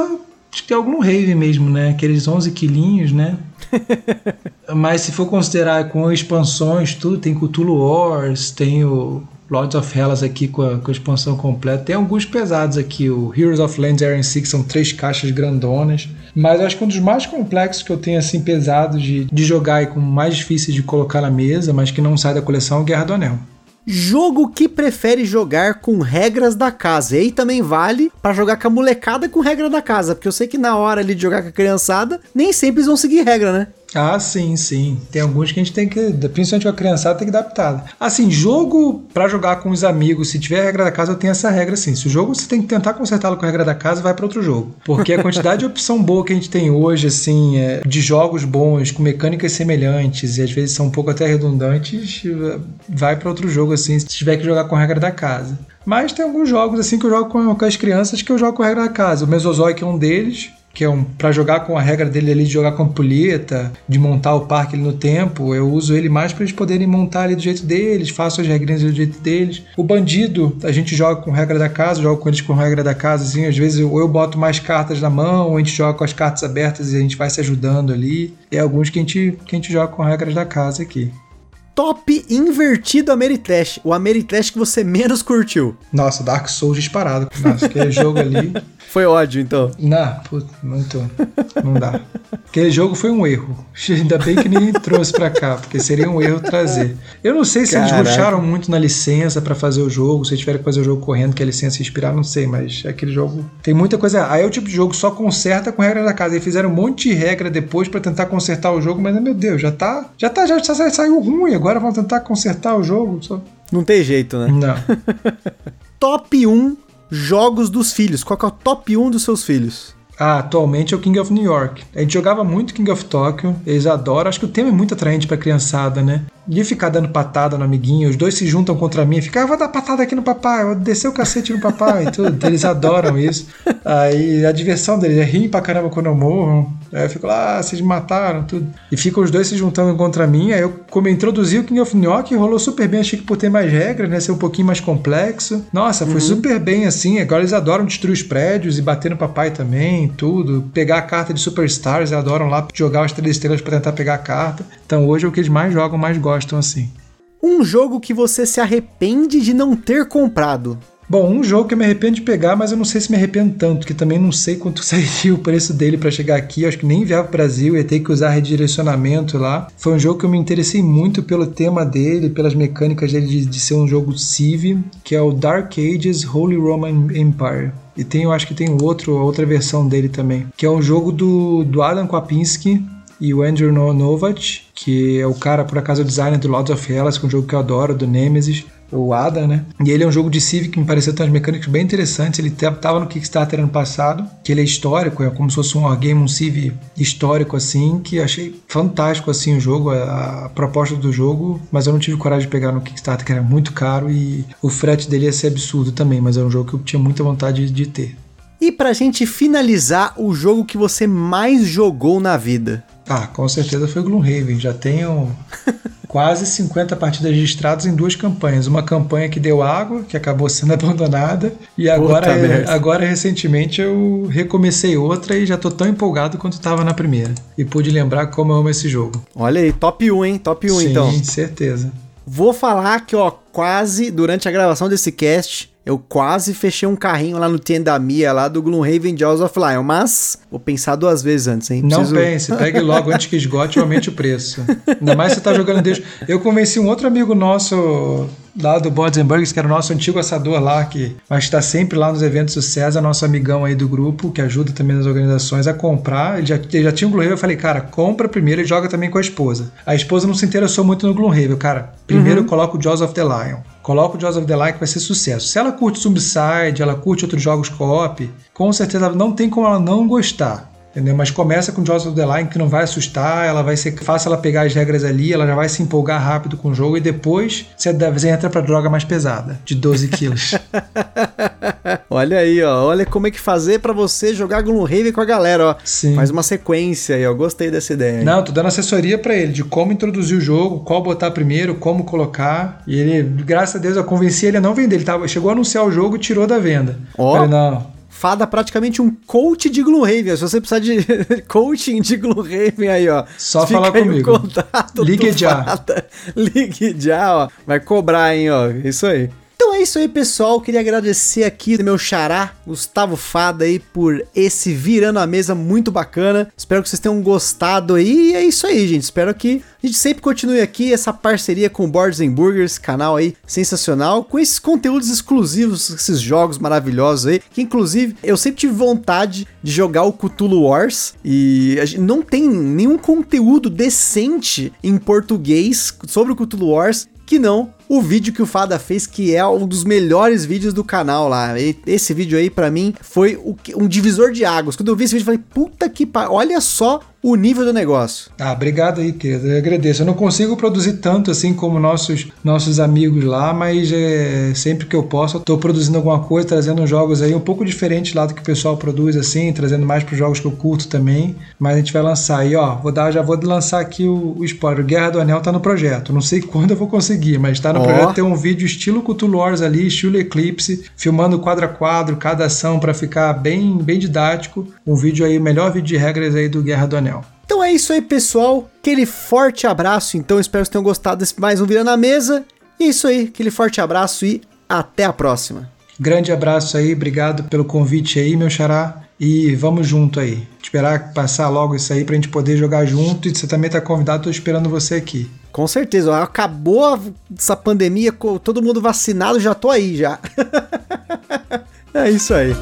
acho que é algum Rave mesmo, né? Aqueles 11 quilinhos, né? Mas se for considerar com expansões, tudo, tem Cthulhu Wars, tem o Lords of Hellas aqui com a, com a, expansão completa. Tem alguns pesados aqui. O Heroes of Lands Area 6 são três caixas grandonas. Mas acho que um dos mais complexos que eu tenho, assim, pesado de, de jogar e com mais difícil de colocar na mesa, mas que não sai da coleção, é Guerra do Anel. Jogo que prefere jogar com regras da casa. E aí também vale para jogar com a molecada com regra da casa. Porque eu sei que na hora ali de jogar com a criançada, nem sempre eles vão seguir regra, né? Ah, sim, sim. Tem alguns que a gente tem que, principalmente com a criançada, tem que adaptar. Assim, jogo para jogar com os amigos, se tiver a regra da casa, eu tenho essa regra assim. Se o jogo você tem que tentar consertá-lo com a regra da casa, vai para outro jogo. Porque a quantidade de opção boa que a gente tem hoje, assim, é, de jogos bons, com mecânicas semelhantes, e às vezes são um pouco até redundantes, vai para outro jogo, assim, se tiver que jogar com a regra da casa. Mas tem alguns jogos assim que eu jogo com, com as crianças que eu jogo com a regra da casa. O Mesozoic é um deles que é um para jogar com a regra dele ali de jogar com ampulheta, de montar o parque ali no tempo, eu uso ele mais para eles poderem montar ali do jeito deles, faço as regrinhas do jeito deles. O bandido, a gente joga com regra da casa, joga com eles com regra da casa, assim, às vezes eu, eu boto mais cartas na mão, ou a gente joga com as cartas abertas e a gente vai se ajudando ali. E é alguns que a gente, que a gente joga com regras da casa aqui top invertido Ameritrash. O Ameritrash que você menos curtiu. Nossa, Dark Souls disparado. Nossa, aquele jogo ali. Foi ódio, então? Não, puto, muito. Não dá. Aquele jogo foi um erro. Ainda bem que ninguém trouxe pra cá, porque seria um erro trazer. Eu não sei se Caraca. eles ruxaram muito na licença para fazer o jogo, se eles tiveram que fazer o jogo correndo, que a licença inspirar, não sei, mas aquele jogo tem muita coisa. Aí é o tipo de jogo só conserta com regra da casa. Eles fizeram um monte de regra depois para tentar consertar o jogo, mas meu Deus, já tá. Já tá, já, já saiu ruim, agora vão tentar consertar o jogo. Só... Não tem jeito, né? Não. Top 1 jogos dos filhos. Qual é o top 1 dos seus filhos? Ah, atualmente é o King of New York. A gente jogava muito King of Tokyo, eles adoram. Acho que o tema é muito atraente pra criançada, né? De ficar dando patada no amiguinho, os dois se juntam contra mim, fica, ah, vou dar patada aqui no papai, vou descer o cacete no papai e tudo. Eles adoram isso. Aí a diversão deles é rir pra caramba quando eu morro. Aí eu fico lá, ah, vocês mataram, tudo. E ficam os dois se juntando contra mim. Aí eu, como introduzi o King of York, rolou super bem. Achei que por ter mais regras, né? Ser um pouquinho mais complexo. Nossa, foi uhum. super bem assim. Agora eles adoram destruir os prédios e bater no papai também, tudo. Pegar a carta de Superstars, eles adoram lá jogar as três estrelas para tentar pegar a carta. Então hoje é o que eles mais jogam, mais gostam gostam assim. Um jogo que você se arrepende de não ter comprado. Bom, um jogo que eu me arrependo de pegar, mas eu não sei se me arrependo tanto, que também não sei quanto sairia o preço dele para chegar aqui. Eu acho que nem enviava para o Brasil, ia ter que usar redirecionamento lá. Foi um jogo que eu me interessei muito pelo tema dele, pelas mecânicas dele de, de ser um jogo Civ, que é o Dark Ages Holy Roman Empire. E tem, eu acho que tem outro, outra versão dele também, que é um jogo do, do Adam Kwapinski, e o Andrew Novak, que é o cara, por acaso, o designer do Lords of Hellas, que é um jogo que eu adoro, do Nemesis, o Ada, né? E ele é um jogo de Civic que me pareceu ter umas mecânicas bem interessantes. Ele tava no Kickstarter ano passado, que ele é histórico, é como se fosse um wargame, um Civ histórico, assim, que achei fantástico, assim, o jogo, a, a, proposta do jogo, mas eu não tive coragem de pegar no Kickstarter, que era muito caro e o frete dele ia ser absurdo também, mas é um jogo que eu tinha muita vontade de, de ter. E pra gente finalizar, o jogo que você mais jogou na vida? Ah, com certeza foi Gloomhaven. Já tenho quase 50 partidas registradas em duas campanhas. Uma campanha que deu água, que acabou sendo abandonada, e agora, agora recentemente eu recomecei outra e já tô tão empolgado quanto estava na primeira. E pude lembrar como eu amo esse jogo. Olha aí, top 1, hein? Top 1 Sim, então. Sim, certeza. Vou falar que, ó, quase durante a gravação desse cast, Eu quase fechei um carrinho lá no Tendamia, lá do Gloomhaven Jaws of Lion, mas vou pensar duas vezes antes, hein? Preciso... Não pense, pegue logo antes que esgote e aumente o preço. Ainda mais se você tá jogando desde... Eu convenci um outro amigo nosso lá do Bods Burgers, que era o nosso antigo assador lá, que mas está sempre lá nos eventos do César, nosso amigão aí do grupo, que ajuda também nas organizações a comprar. Ele já, ele já tinha um Gloomhaven, eu falei, cara, compra primeiro e joga também com a esposa. A esposa não se interessou muito no Gloomhaven, cara. Primeiro uhum. coloca o Jaws of the Lion. Coloca o Jaws of the que vai ser sucesso. Se ela curte Zombicide, ela curte outros jogos co-op, com certeza não tem como ela não gostar. Entendeu? Mas começa com of the Line que não vai assustar, ela vai ser fácil ela pegar as regras ali, ela já vai se empolgar rápido com o jogo e depois você, você entra pra droga mais pesada, de 12 quilos. olha aí, ó. Olha como é que fazer para você jogar Gloomhaven com a galera, ó. Sim. Faz uma sequência aí, ó. Gostei dessa ideia. Aí. Não, tô dando assessoria para ele de como introduzir o jogo, qual botar primeiro, como colocar. E ele, graças a Deus, eu convenci ele a não vender. Ele tava, chegou a anunciar o jogo e tirou da venda. Ó. Falei, não, Fada praticamente um coach de Gloomhaven. Se você precisar de coaching de Gloomhaven aí, ó. Só falar comigo. Ligue já. Ligue já, ó. Vai cobrar, hein, ó. Isso aí. É isso aí, pessoal. Queria agradecer aqui meu xará, Gustavo Fada, aí, por esse virando a mesa muito bacana. Espero que vocês tenham gostado aí. E é isso aí, gente. Espero que a gente sempre continue aqui essa parceria com o Boards and Burgers, canal aí sensacional, com esses conteúdos exclusivos, esses jogos maravilhosos aí, que inclusive eu sempre tive vontade de jogar o Cthulhu Wars e a gente não tem nenhum conteúdo decente em português sobre o Cthulhu Wars que não o vídeo que o Fada fez, que é um dos melhores vídeos do canal lá. Esse vídeo aí, para mim, foi um divisor de águas. Quando eu vi esse vídeo, eu falei, puta que pariu, olha só o nível do negócio. Ah, obrigado aí, querido. Eu agradeço. Eu não consigo produzir tanto assim como nossos, nossos amigos lá, mas é, sempre que eu posso, tô produzindo alguma coisa, trazendo jogos aí um pouco diferente lá do que o pessoal produz, assim, trazendo mais para os jogos que eu curto também. Mas a gente vai lançar aí, ó. Vou dar, já vou lançar aqui o, o spoiler. Guerra do Anel tá no projeto. Não sei quando eu vou conseguir, mas tá no no oh. projeto tem um vídeo estilo Wars ali, estilo Eclipse, filmando quadro a quadro, cada ação para ficar bem, bem didático. Um vídeo aí, o melhor vídeo de regras aí do Guerra do Anel. Então é isso aí, pessoal. Aquele forte abraço. Então, espero que tenham gostado desse mais um Vira na Mesa. E é isso aí, aquele forte abraço e até a próxima. Grande abraço aí, obrigado pelo convite aí, meu xará. E vamos junto aí. Esperar passar logo isso aí pra gente poder jogar junto. E você também tá convidado, tô esperando você aqui. Com certeza. Acabou essa pandemia, todo mundo vacinado, já tô aí já. é isso aí.